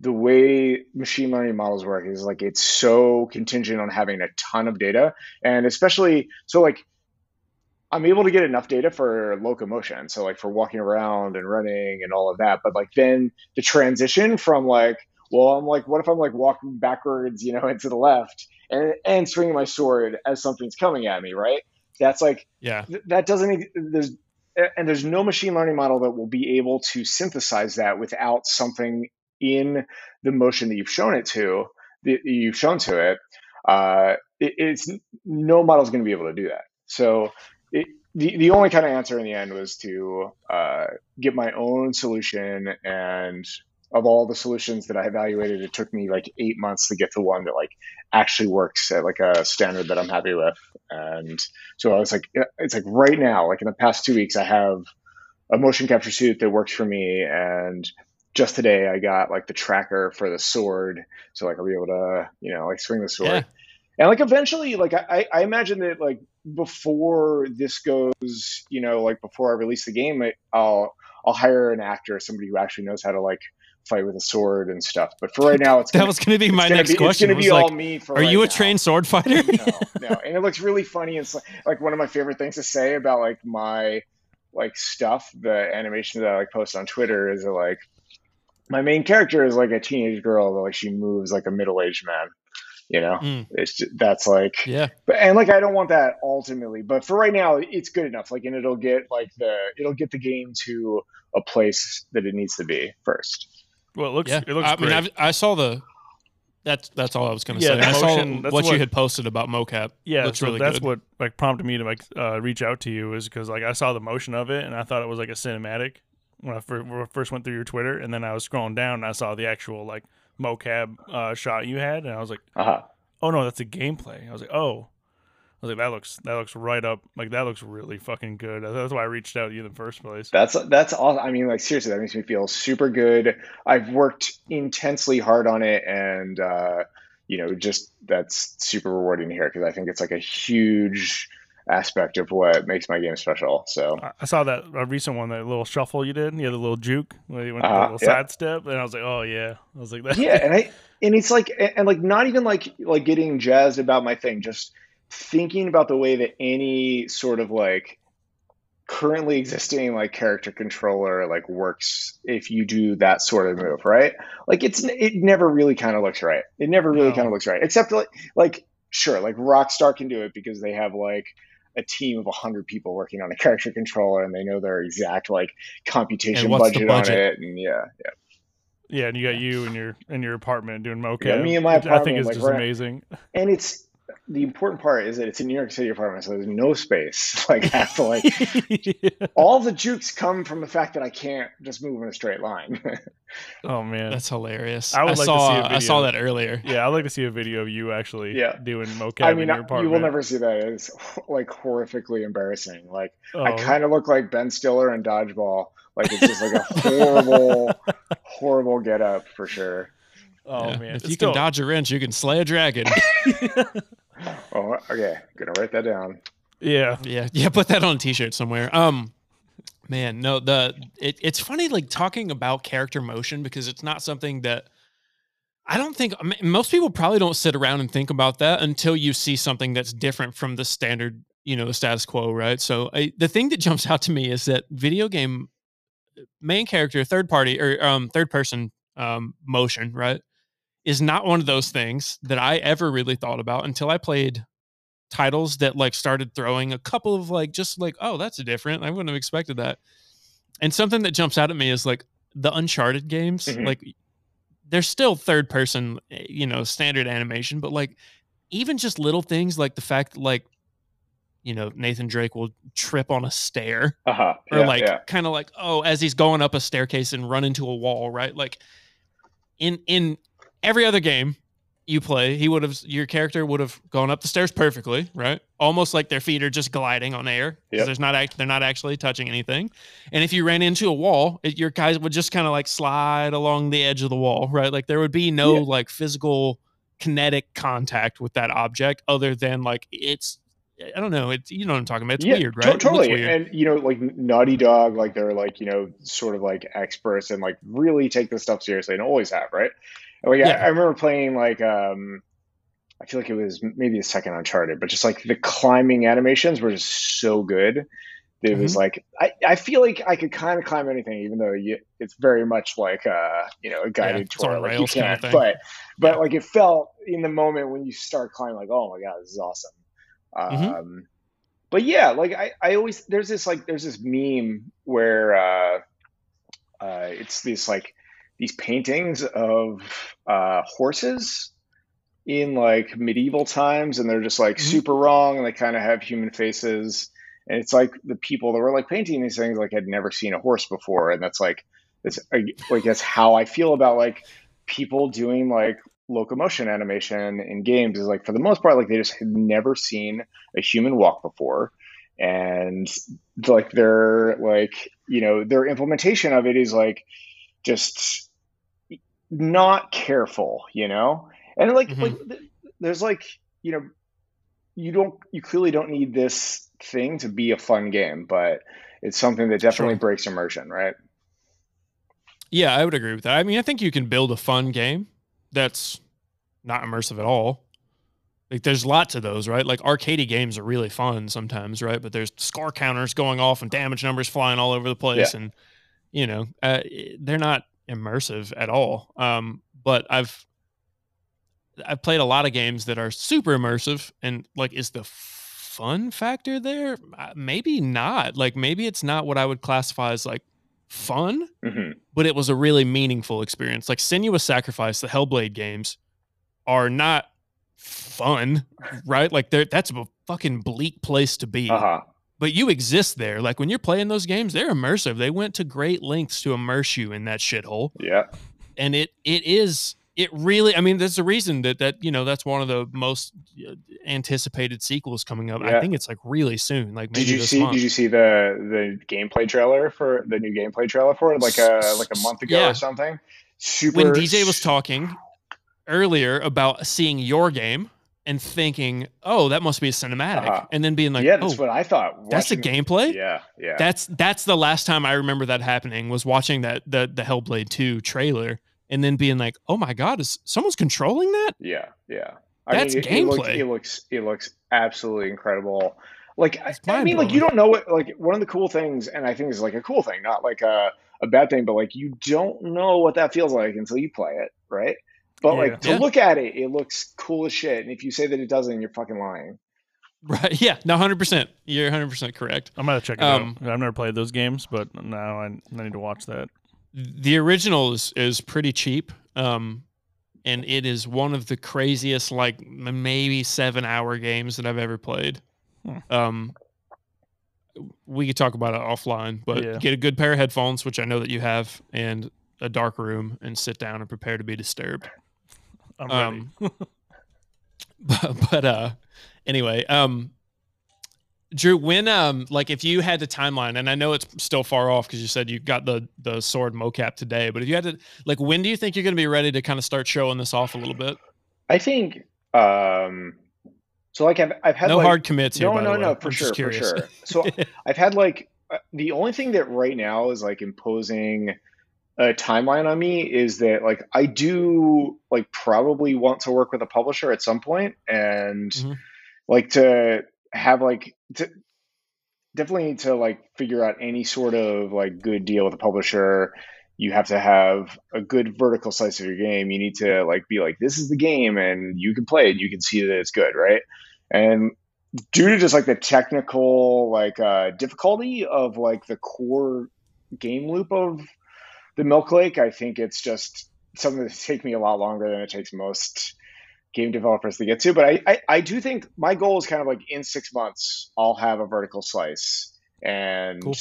the way machine learning models work is like it's so contingent on having a ton of data, and especially so like I'm able to get enough data for locomotion, so like for walking around and running and all of that. But like then the transition from like well, I'm like, what if I'm like walking backwards, you know, into the left and and swinging my sword as something's coming at me, right? That's like, yeah, th- that doesn't there's and there's no machine learning model that will be able to synthesize that without something in the motion that you've shown it to that you've shown to it. Uh, it it's no model is going to be able to do that. So it, the, the only kind of answer in the end was to uh, get my own solution and of all the solutions that I evaluated, it took me like eight months to get to one that like actually works at like a standard that I'm happy with. And so I was like, it's like right now, like in the past two weeks, I have a motion capture suit that works for me. And just today, I got like the tracker for the sword, so like I'll be able to, you know, like swing the sword. Yeah. And like eventually, like I, I imagine that like before this goes, you know, like before I release the game, I'll I'll hire an actor, somebody who actually knows how to like fight with a sword and stuff. But for right now, it's that gonna, was going to be my next be, question. It's going to be like, all me. For are right you a now. trained sword fighter? no, no, and it looks really funny. It's like, like one of my favorite things to say about like my like stuff. The animation that I like post on Twitter is that, like my main character is like a teenage girl, but like she moves like a middle aged man. You know, Mm. it's just, that's like yeah, but and like I don't want that ultimately, but for right now, it's good enough. Like, and it'll get like the it'll get the game to a place that it needs to be first. Well, it looks yeah. it looks I great. mean, I've, I saw the. That's that's all I was going to Yeah, say. the I saw motion, that's what, what- you had posted about mocap. yeah, looks so really that's good. what like prompted me to like uh, reach out to you is because like I saw the motion of it and I thought it was like a cinematic when I fir- when I first went through your Twitter and then I was scrolling down and I saw the actual like mocap uh, shot you had and I was like, Uh-huh. oh no, that's a gameplay. I was like, oh, I was like that looks that looks right up like that looks really fucking good. That's why I reached out to you in the first place. That's that's all. I mean, like seriously, that makes me feel super good. I've worked intensely hard on it, and uh, you know, just that's super rewarding to hear because I think it's like a huge aspect of what makes my game special. So I- saw that a recent one, that little shuffle you did. You had a little juke, where you went Uh-huh, a little yeah. sidestep, and I was like, oh yeah. I was like that. yeah, and I and it's like and like not even like like getting jazzed about my thing, just thinking about the way that any sort of like currently existing like character controller like works if you do that sort of move, right? Like it's it never really kind of looks right. It never really No. kind of looks right, except like like sure, like Rockstar can do it because they have like a team of 100 people working on a character controller and they know their exact like computation the budget, on it and yeah yeah Yeah, and you got you in your in your apartment doing mocap. Yeah, me and my which I think apartment, is like, just amazing. and it's the important part is that it's a New York City apartment, so there's no space. Like I have to like all the jukes come from the fact that I can't just move in a straight line. oh man, That's hilarious. I I, would like to saw see a I saw that earlier. yeah, I'd like to see a video of you actually Yeah. doing mocap I in mean, your I- apartment. you will never see that. It's like horrifically embarrassing. Like Oh, I kind of look like Ben Stiller in Dodgeball. Like it's just like a horrible, horrible get up for sure. Oh Yeah. man, If It's you still- can dodge a wrench, you can slay a dragon. Oh, okay, gonna write that down. yeah, yeah, yeah. Put that on a t-shirt somewhere. Um, man, no. The it, it's funny like talking about character motion because it's not something that I don't think I mean, most people probably don't sit around and think about that until you see something that's different from the standard, you know, status quo, right? So I, the thing that jumps out to me is that video game main character, third party or um, third person um, motion, right, is not one of those things that I ever really thought about until I played titles that like started throwing a couple of like just like oh that's different i wouldn't have expected that and something that jumps out at me is like the Uncharted games, Mhm. like they're still third person, eh, you know, standard animation, but like even just little things like the fact that like you know Nathan Drake will trip on a stair Uh huh. or yeah, like yeah. kind of like oh as he's going up a staircase and run into a wall right like in in every other game you play he would have your character would have gone up the stairs perfectly right almost like their feet are just gliding on air 'cause Yep. there's not act, they're not actually touching anything and if you ran into a wall it, your guys would just kind of like slide along the edge of the wall right like there would be no Yeah. like physical kinetic contact with that object other than like it's I don't know. It's you know what I'm talking about. It's yeah, weird, right? Totally. weird. And you know, like Naughty Dog, like they're like you know sort of like experts and like really take this stuff seriously and always have, right? And, Like I, Yeah. I remember playing like um, I feel like it was maybe the second Uncharted, but just like the climbing animations were just so good. It was Mm-hmm. like I, I feel like I could kind of climb anything, even though you, it's very much like uh you know a guided on tour, like you can't. thing. But but like it felt in the moment when you start climbing, like oh my god, this is awesome. Mhm. Um, but yeah, like I, I always there's this like there's this meme where uh, uh, it's these like these paintings of uh, horses in like medieval times, and they're just like Mhm. super wrong, and they kind of have human faces, and it's like the people that were like painting these things like had never seen a horse before, and that's like it's like that's how I feel about like people doing like locomotion animation in games is like for the most part like they just had never seen a human walk before and like their like you know their implementation of it is like just not careful you know and like Mhm. like there's like you know you don't you clearly don't need this thing to be a fun game but it's something that definitely Sure. breaks immersion right Yeah, I would agree with that. I mean, I think you can build a fun game that's not immersive at all. Like there's lots of those, right? Like arcade games are really fun sometimes, right? But there's score counters going off and damage numbers flying all over the place, and you know uh, they're not immersive at all. Um, but I've I've played a lot of games that are super immersive, and like, is the fun factor there? Uh, Maybe not. Like maybe it's not what I would classify as like fun hmm but it was a really meaningful experience. Like Senua's Sacrifice, the Hellblade games are not fun, right? Like they're that's a fucking bleak place to be. uh-huh But you exist there. Like when you're playing those games, they're immersive. They went to great lengths to immerse you in that shithole. yeah And it it is it really I mean there's a reason that that you know that's one of the most uh, anticipated sequels coming up. I think it's like really soon, like maybe Did you see? month. Did you see the the gameplay trailer for the new gameplay trailer for it like a like a month ago Yeah. or something? Super. when DJ was talking earlier about seeing your game and thinking, "Oh, that must be a cinematic," Uh-huh. and then being like, yeah, "Oh, that's what I thought. that's the watching- gameplay." Yeah, yeah, That's that's the last time I remember that happening was watching that the the Hellblade 2 trailer and then being like, "Oh my god, is someone's controlling that?" yeah, yeah. That's it, it, looks, gameplay. it looks it looks absolutely incredible. Like I, I mean, like you don't know what like one of the cool things, and I think is like a cool thing, not like a a bad thing, but like you don't know what that feels like until you play it, right? But like to Yeah. look at it, it looks cool as shit. And if you say that it doesn't, you're fucking lying. Right? Yeah, no, 100%. You're 100% correct. I'm gonna check it Um, out. I've never played those games, but now I, I need to watch that. the original is, is pretty cheap um and it is one of the craziest like maybe seven hour games that i've ever played Hmm. um we could talk about it offline but Yeah. get a good pair of headphones which i know that you have and a dark room and sit down and prepare to be disturbed I'm ready. um but, but uh anyway um drew when um like if you had the timeline and i know it's still far off because you said you got the the sword mocap today but if you had to like when do you think you're going to be ready to kind of start showing this off a little bit I think um so like I've I've had no like, hard commits here no by no the no for I'm sure for sure. So I've had like uh, the only thing that right now is like imposing a timeline on me is that like I do like probably want to work with a publisher at some point and Mhm. like to have like to definitely need to like figure out any sort of like good deal with a publisher. You have to have a good vertical slice of your game. You need to like be like this is the game and you can play it you can see that it's good right? And due to just like the technical like uh difficulty of like the core game loop of the Milk Lake, I think it's just something that's taken me a lot longer than it takes most game developers to get to. But I, I, I do think my goal is kind of like in six months, I'll have a vertical slice. And cool.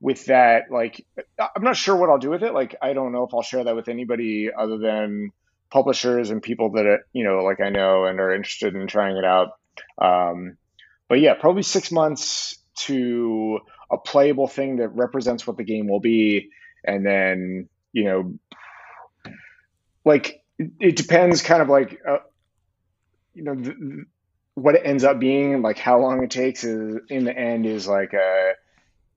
with that, like, I'm not sure what I'll do with it. Like, I don't know if I'll share that with anybody other than publishers and people that, you know, like I know and are interested in trying it out. Um, but yeah, probably six months to a playable thing that represents what the game will be. And then, you know, like, it depends kind of like uh, you know, th- what it ends up being, like how long it takes, is in the end is like a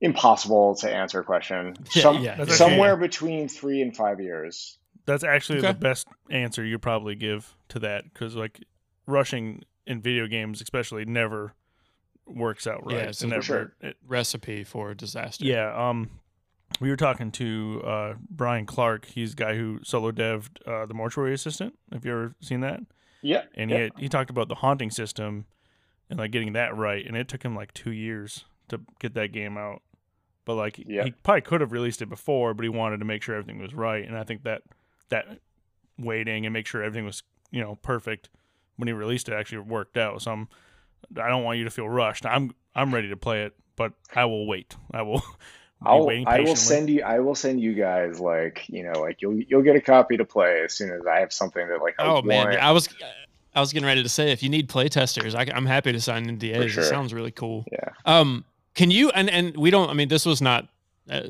impossible to answer question. Yeah, Some, yeah. Somewhere okay. between three and five years. That's actually okay. the best answer you probably give to that because like rushing in video games, especially, never works out right. Yeah, it's never, sure. it, recipe for disaster. Yeah. Um, we were talking to uh, Brian Clark. He's the guy who solo deved uh, the Mortuary Assistant. Have you ever seen that? Yeah. And yeah. he had, he talked about the haunting system and like getting that right, and it took him like two years to get that game out. But like yeah. he probably could have released it before, but he wanted to make sure everything was right, and I think that that waiting and make sure everything was you know perfect when he released it actually worked out. So I'm I don't want you to feel rushed. I'm I'm ready to play it, but I will wait. I will. I'll, I will send you. I will send you guys like you know like you'll you'll get a copy to play as soon as I have something that like. I oh man, I was I was getting ready to say if you need play testers, I, am happy to sign NDAs. Sure. It sounds really cool. Yeah. Um, can you and and we don't. I mean, this was not. Uh,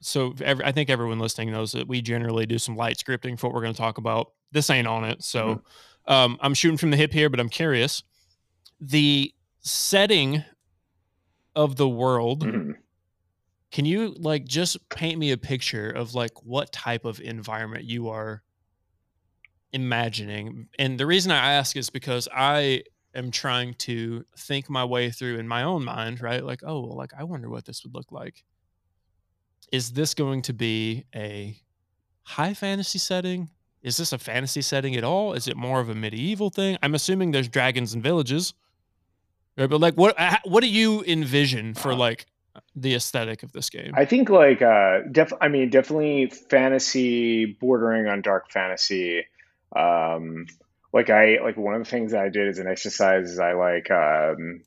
so every, I think everyone listening knows that we generally do some light scripting for what we're going to talk about. This ain't on it, so mm-hmm. um, I'm shooting from the hip here, but I'm curious. The setting of the world. Mm-hmm can you like just paint me a picture of like what type of environment you are imagining? And the reason I ask is because I am trying to think my way through in my own mind, right? Like, oh, well, like I wonder what this would look like. Is this going to be a high fantasy setting? Is this a fantasy setting at all? Is it more of a medieval thing? I'm assuming there's dragons and villages. Right, but like what what do you envision for like the aesthetic of this game? I think like uh def I mean definitely fantasy bordering on dark fantasy. Um like I like one of the things that I did as an exercise is I like um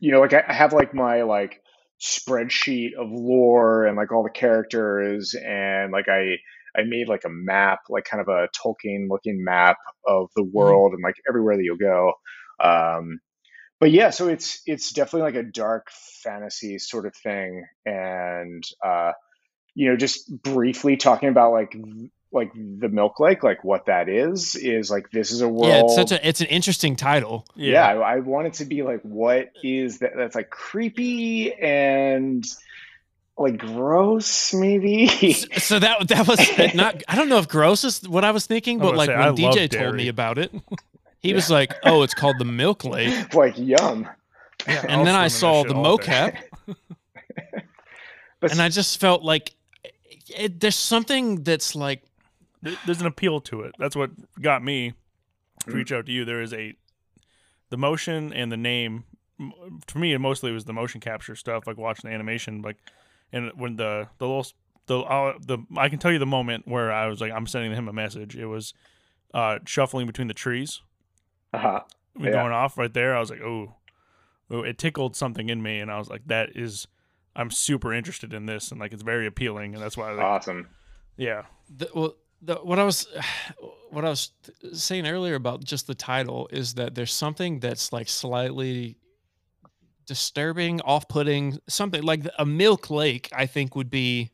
you know like I have like my like spreadsheet of lore and like all the characters and like I I made like a map, like kind of a Tolkien looking map of the mm-hmm. world mm-hmm. and like everywhere that you'll go. Um, but yeah, so it's it's definitely like a dark fantasy sort of thing, and uh, you know, just briefly talking about like like the Milk Lake, like what that is, is like this is a world. Yeah, it's such a it's an interesting title. Yeah, yeah I, I want it to be like what is that? That's like creepy and like gross maybe so that that was not i don't know if gross is what i was thinking but like say, when I dj told me about it He yeah. was like, "Oh, it's called the Milk Lake." like yum. Yeah, and then I saw the mocap, and I just felt like it, there's something that's like there's an appeal to it. That's what got me to reach out to you. There is a the motion and the name. For me, it mostly it was the motion capture stuff, like watching the animation. Like, and when the the little the uh, the I can tell you the moment where I was like, I'm sending him a message. It was uh, shuffling between the trees uh-huh. yeah. going off right there. I was like, oh, oh, it tickled something in me, and I was like, that is, I'm super interested in this, and like it's very appealing, and that's why. I Like, awesome. Yeah. The, well, the, what I was, what I was saying earlier about just the title is that there's something that's like slightly disturbing, off-putting, something like a milk lake. I think would be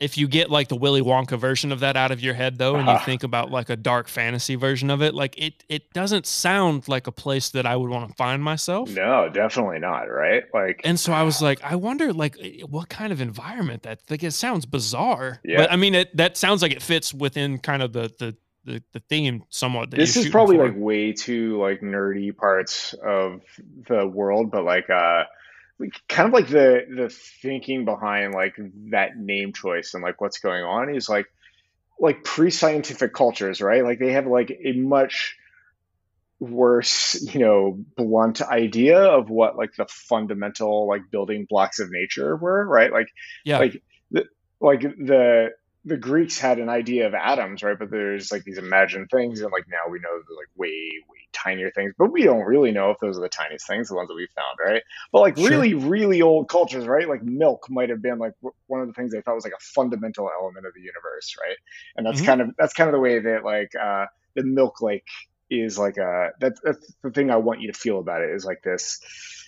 if you get like the Willy Wonka version of that out of your head though, and you uh-huh. think about like a dark fantasy version of it, like it it doesn't sound like a place that I would want to find myself. No, definitely not, right? Like And so I was like, I wonder like what kind of environment that like it sounds bizarre. Yeah. But I mean it that sounds like it fits within kind of the the the, the theme somewhat. this is probably for. like way too like nerdy parts of the world, but like uh kind of like the the thinking behind like that name choice and like what's going on is like like pre-scientific cultures right? Like they have like a much worse you know blunt idea of what like the fundamental like building blocks of nature were right? Like yeah. like the, like the the Greeks had an idea of atoms, right? But there's like these imagined things, and like now we know they're like way, way tinier things, but we don't really know if those are the tiniest things, the ones that we found, right? But like sure. really, really old cultures, right? Like milk might have been like one of the things they thought was like a fundamental element of the universe, right? And that's mm-hmm. kind of that's kind of the way that like uh, the milk lake is like a that's that's the thing I want you to feel about it is like this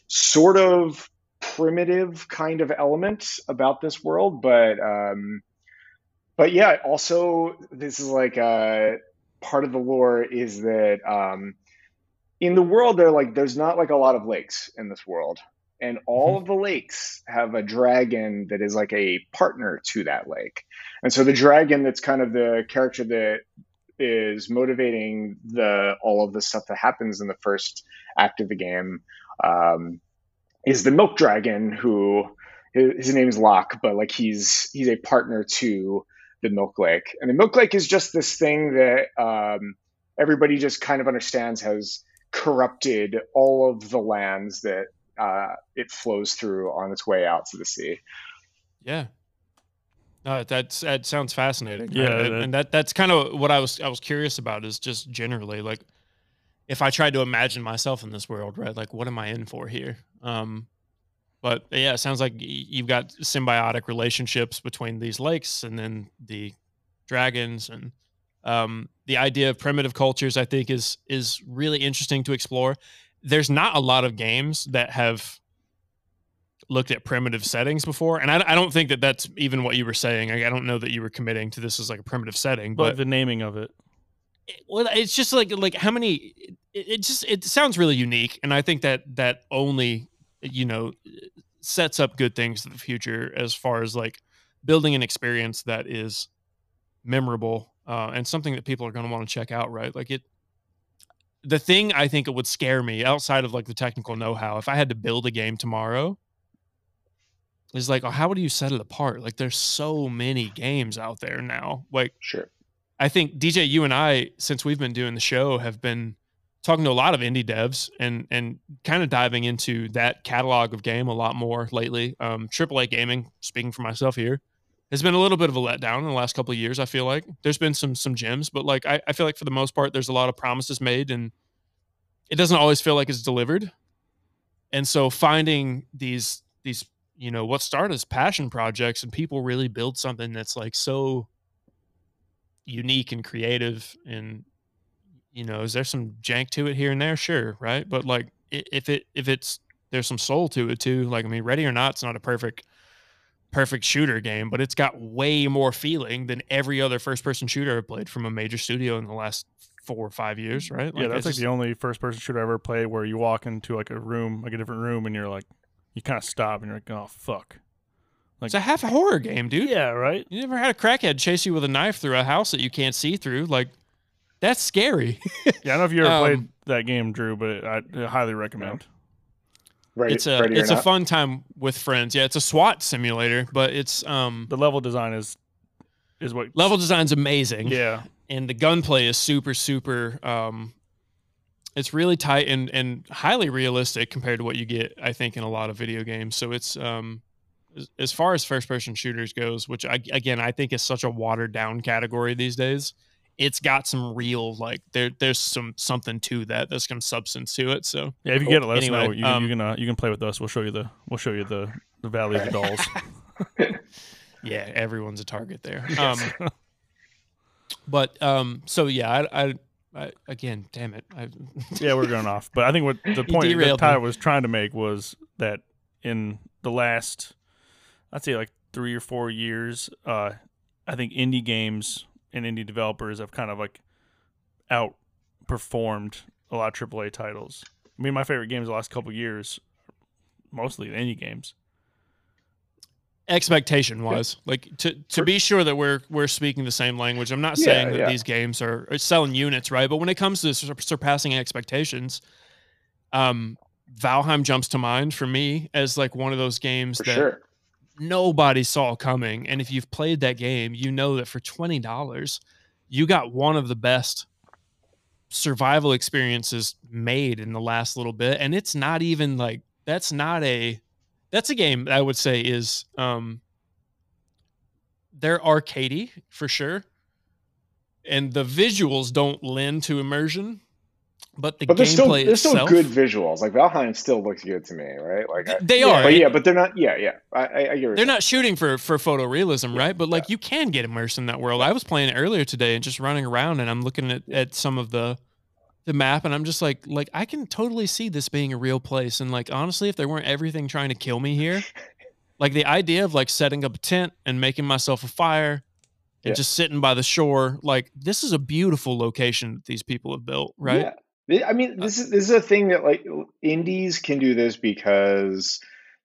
sort of primitive kind of element about this world, but um but yeah, also this is like uh, part of the lore is that um, in the world there like there's not like a lot of lakes in this world, and all mm-hmm. of the lakes have a dragon that is like a partner to that lake, and so the dragon that's kind of the character that is motivating the all of the stuff that happens in the first act of the game um, is the milk dragon who his, name is Locke, but like he's he's a partner to the Milk Lake. And the Milk Lake is just this thing that um, everybody just kind of understands has corrupted all of the lands that uh, it flows through on its way out to the sea. Yeah. No, that's that sounds fascinating. Yeah, that, and that that's kind of what I was I was curious about is just generally like if I tried to imagine myself in this world, right? Like what am I in for here? Um, but yeah, it sounds like you've got symbiotic relationships between these lakes and then the dragons and um, the idea of primitive cultures. I think is is really interesting to explore. There's not a lot of games that have looked at primitive settings before, and I, I don't think that that's even what you were saying. I, I, don't know that you were committing to this as like a primitive setting, but, but the naming of it. it. Well, it's just like like how many. It, it just it sounds really unique, and I think that that only you know sets up good things for the future as far as like building an experience that is memorable uh, and something that people are going to want to check out right? Like it the thing i think it would scare me outside of like the technical know-how if i had to build a game tomorrow is like oh, how do you set it apart? Like there's so many games out there now. Like sure. I think dj you and i since we've been doing the show have been talking to a lot of indie devs and and kind of diving into that catalog of game a lot more lately. Um, AAA gaming, speaking for myself here, has been a little bit of a letdown in the last couple of years. I feel like there's been some some gems, but like I, I feel like for the most part, there's a lot of promises made, and it doesn't always feel like it's delivered. And so finding these these you know what start as passion projects and people really build something that's like so unique and creative and you know, is there some jank to it here and there? Sure, right? But like if it if it's there's some soul to it too. Like I mean, Ready or Not, it's not a perfect perfect shooter game, but it's got way more feeling than every other first person shooter I've played from a major studio in the last four or five years, mm-hmm. right? Like, yeah, that's like just, the only first person shooter I ever played where you walk into like a room, like a different room, and you're like, you kind of stop and you're like, oh fuck. Like, it's a half horror game, dude. Yeah, right. You never had a crackhead chase you with a knife through a house that you can't see through. Like, that's scary. yeah, I don't know if you ever um, played that game, Drew, but I, I highly recommend. Ready, it's a it's a not? fun time with friends. Yeah, it's a SWAT simulator, but it's um the level design is is what level design's amazing. Yeah, and the gunplay is super super. Um, it's really tight and and highly realistic compared to what you get, I think, in a lot of video games. So it's um as far as first person shooters goes, which I, again I think is such a watered down category these days it's got some real like there there's some something to that there's some substance to it so. Yeah if you get it let anyway, us know. You, um, you can uh, you can play with us. We'll show you the we'll show you the the valley of the dolls. Yeah everyone's a target there. Um but um so yeah I, I I, again, damn it. I, yeah, we're going off. But I think what the point that Tyler was trying to make was that in the last, I'd say like three or four years, uh, I think indie games and indie developers have kind of like outperformed a lot of AAA titles. I mean, my favorite games the last couple years, mostly indie games. Expectation wise, yeah. like to to be sure that we're we're speaking the same language. I'm not saying that yeah. these games are, are, selling units, right? But when it comes to surpassing expectations, um, Valheim jumps to mind for me as like one of those games for that sure nobody saw coming. And if you've played that game, you know that for twenty dollars, you got one of the best survival experiences made in the last little bit. And it's not even like that's not a that's a game I would say is um they're arcadey for sure, and the visuals don't lend to immersion. But the but there's still still good visuals. Like Valheim still looks good to me, right? Like I, they are. but yeah, but they're not. Yeah, yeah. I, I, I get what you're they're not shooting for for photorealism, right? But like you can get immersed in that world. I was playing earlier today and just running around, and I'm looking at, at some of the the map, and I'm just like, like I can totally see this being a real place. And like honestly, if there weren't everything trying to kill me here, like the idea of like setting up a tent and making myself a fire and Yeah. just sitting by the shore, like this is a beautiful location that these people have built, right? Yeah. I mean, uh this is this is a thing that like indies can do this because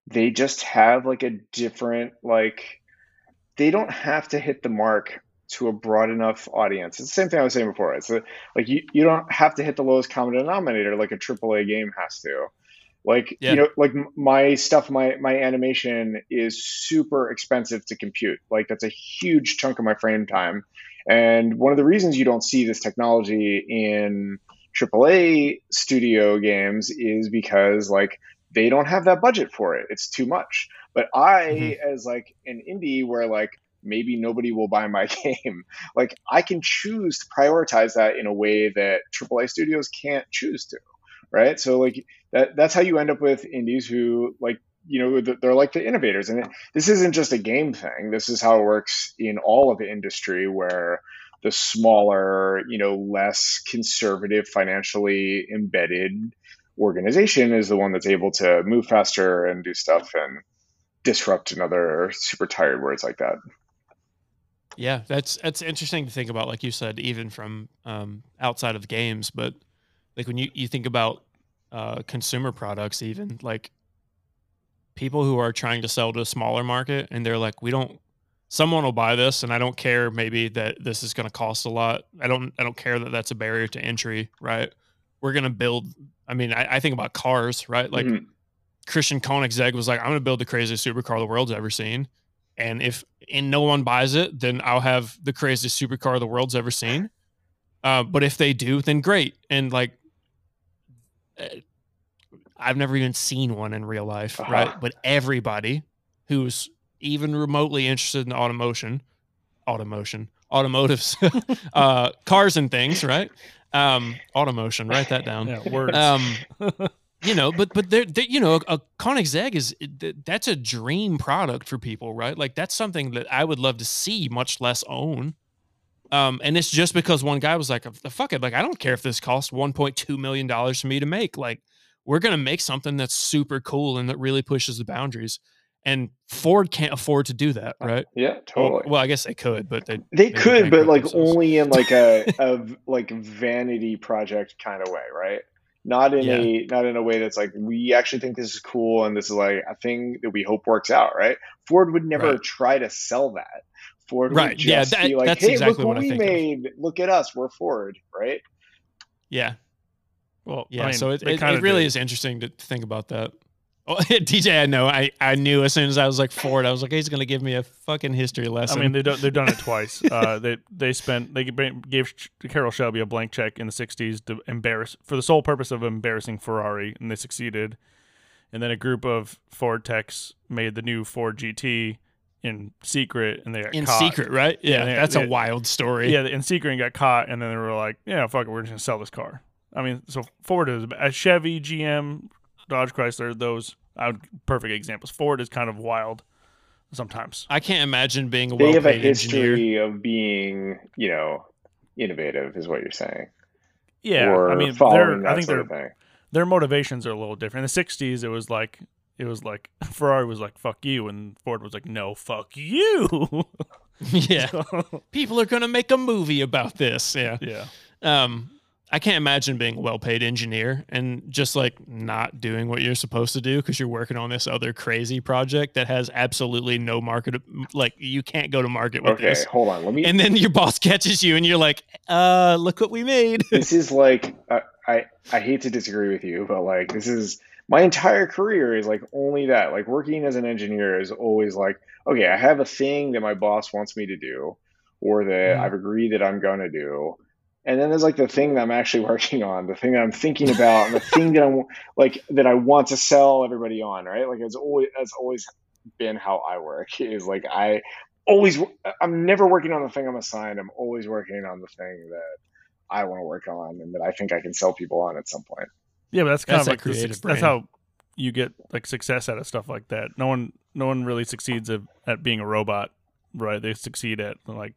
they just have like a different like they don't have to hit the mark to a broad enough audience. It's the same thing I was saying before. It's a, like you, you don't have to hit the lowest common denominator like a AAA game has to. Like Yeah. you know, like my stuff, my my animation is super expensive to compute. Like that's a huge chunk of my frame time. And one of the reasons you don't see this technology in AAA studio games is because like they don't have that budget for it. It's too much. But I, mm-hmm. as like an indie where like maybe nobody will buy my game, like I can choose to prioritize that in a way that AAA studios can't choose to, right? So like that that's how you end up with indies who like you know they're like the innovators and it, this isn't just a game thing this is how it works in all of the industry where the smaller you know less conservative financially embedded organization is the one that's able to move faster and do stuff and disrupt another super tired words like that Yeah, that's that's interesting to think about, like you said, even from um, outside of games. But like when you, you think about uh, consumer products, even like people who are trying to sell to a smaller market, and they're like, we don't. Someone will buy this, and I don't care. Maybe that this is going to cost a lot. I don't. I don't care that that's a barrier to entry. Right? We're going to build. I mean, I, I think about cars. Right? Like Mhm. Christian Koenigsegg was like, I'm going to build the craziest supercar the world's ever seen. And if and no one buys it, then I'll have the craziest supercar the world's ever seen. Uh, but if they do, then great. And like, uh, I've never even seen one in real life, Uh-huh. right? But everybody who's even remotely interested in automotion, automotion, automotives, uh, cars and things, right? Um, automotion, write that down. Yeah, words. um you know but but there you know a Koenigsegg is that's a dream product for people right? Like that's something that i would love to see much less own. Um and it's just because one guy was like fuck it like i don't care if this costs 1.2 million dollars for me to make. Like we're gonna make something that's super cool and that really pushes the boundaries and ford can't afford to do that right yeah totally well i guess they could but they They could, but like themselves. only in like a, a like vanity project kind of way, right? Not in Yeah. a not in a way that's like we actually think this is cool and this is like a thing that we hope works out, right? Ford would never Right. try to sell that. Ford Right, would yeah, just that- be like, that's "Hey, exactly look what what, I we think of. made! Look at us, we're Ford!" Right? yeah well, Yeah, I mean, so it, it, kinda it really did. is interesting to think about that. Oh, DJ, I know. I, I knew as soon as I was like Ford, I was like, he's going to give me a fucking history lesson. I mean, they they've done it twice. uh, they they spent they gave Carroll Shelby a blank check in the '60s to embarrass for the sole purpose of embarrassing Ferrari, and they succeeded. And then a group of Ford techs made the new Ford GT in secret, and they got in caught. secret, right? Yeah, that's they- a wild story. Yeah, in secret and got caught, and then they were like, "Yeah, fuck it, we're just gonna sell this car." I mean, so Ford is a Chevy, GM, Dodge, Chrysler. Those I would, perfect examples. Ford is kind of wild sometimes. I can't imagine being a They have a well-paid engineer. history of being, you know, innovative, is what you're saying. Yeah, or I mean, following they're, that I think sort their of thing. their motivations are a little different. In the '60s, it was like it was like Ferrari was like "fuck you," and Ford was like "no, fuck you." yeah, people are going to make a movie about this. Yeah. yeah, Um, I can't imagine being a well-paid engineer and just like not doing what you're supposed to do because you're working on this other crazy project that has absolutely no market. Like you can't go to market with Okay, this. hold on. Let me And then your boss catches you, and you're like, "Uh, look what we made." this is like uh, I I hate to disagree with you, but like this is my entire career is like only that. Like working as an engineer is always like, okay, I have a thing that my boss wants me to do, or that Mhm. I've agreed that I'm gonna do. And then there's like the thing that I'm actually working on, the thing that I'm thinking about, and the thing that I'm like that I want to sell everybody on, right? Like it's always that's always been how I work. Is like I always I'm never working on the thing I'm assigned. I'm always working on the thing that I want to work on and that I think I can sell people on at some point. Yeah, but that's kind That's of like creative that's how you get like success out of stuff like that. No one no one really succeeds at, at being a robot, right? They succeed at like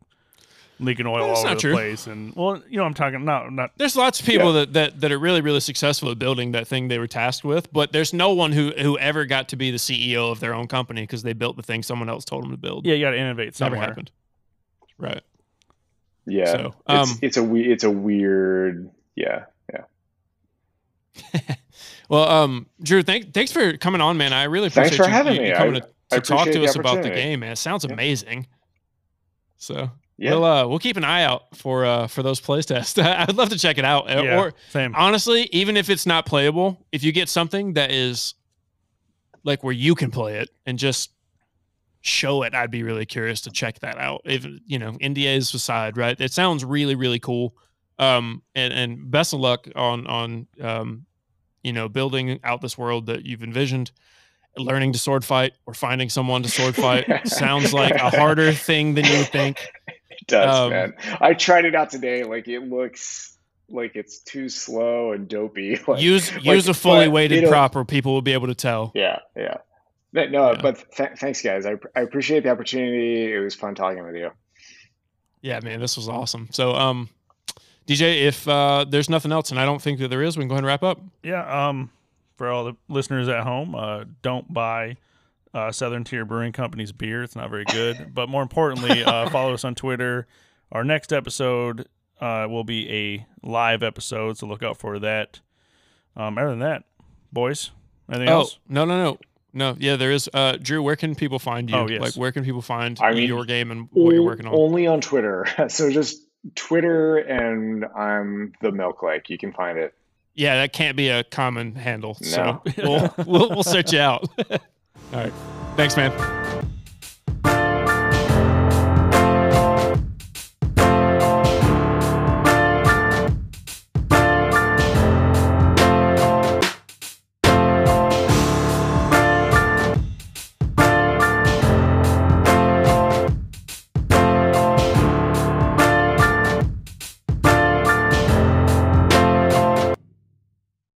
leaking oil That's all over the true. place and well, you know I'm talking not not There's lots of people that, that that are really really successful at building that thing they were tasked with, but there's no one who who ever got to be the CEO of their own company because they built the thing someone else told them to build. yeah, you got to innovate It's never somewhere. happened. Right. Yeah. So, it's um, it's a we it's a weird yeah, yeah. Well, um, Drew, thank, thanks for coming on, man. I really appreciate Thanks for you, having you, me. you coming to, I to talk to us about the game, man. It sounds Yeah. amazing. So Yeah. we'll uh, we'll keep an eye out for uh for those play tests. I'd love to check it out. Yeah, Or same. honestly, even if it's not playable, if you get something that is like where you can play it and just show it, I'd be really curious to check that out. If you know, NDAs aside, right? It sounds really, really cool. Um, and and best of luck on on um, you know, building out this world that you've envisioned. Learning to sword fight or finding someone to sword fight sounds like a harder thing than you would think. It does, Um, man. I tried it out today. Like it looks like it's too slow and dopey. Like, use like, use a fully weighted it'll- prop, or people will be able to tell. Yeah, yeah. But no, Yeah. but th- thanks, guys. I, I appreciate the opportunity. It was fun talking with you. Yeah, man, this was awesome. So, um, DJ, if uh, there's nothing else, and I don't think that there is, we can go ahead and wrap up. Yeah, um, for all the listeners at home, uh, don't buy uh, Southern Tier Brewing Company's beer. It's not very good. but more importantly, uh, follow us on Twitter. Our next episode uh, will be a live episode, so look out for that. Um, other than that, boys, anything Oh else? no, no, no, no. Yeah, there is. Uh, Drew, where can people find you? Oh, yes. Like, where can people find I mean, your game and what you're working on? Only on Twitter. So just Twitter and I'm the Milk Lake. You can find it. Yeah, that can't be a common handle. No. So we'll, we'll we'll search you out. All right, thanks, man.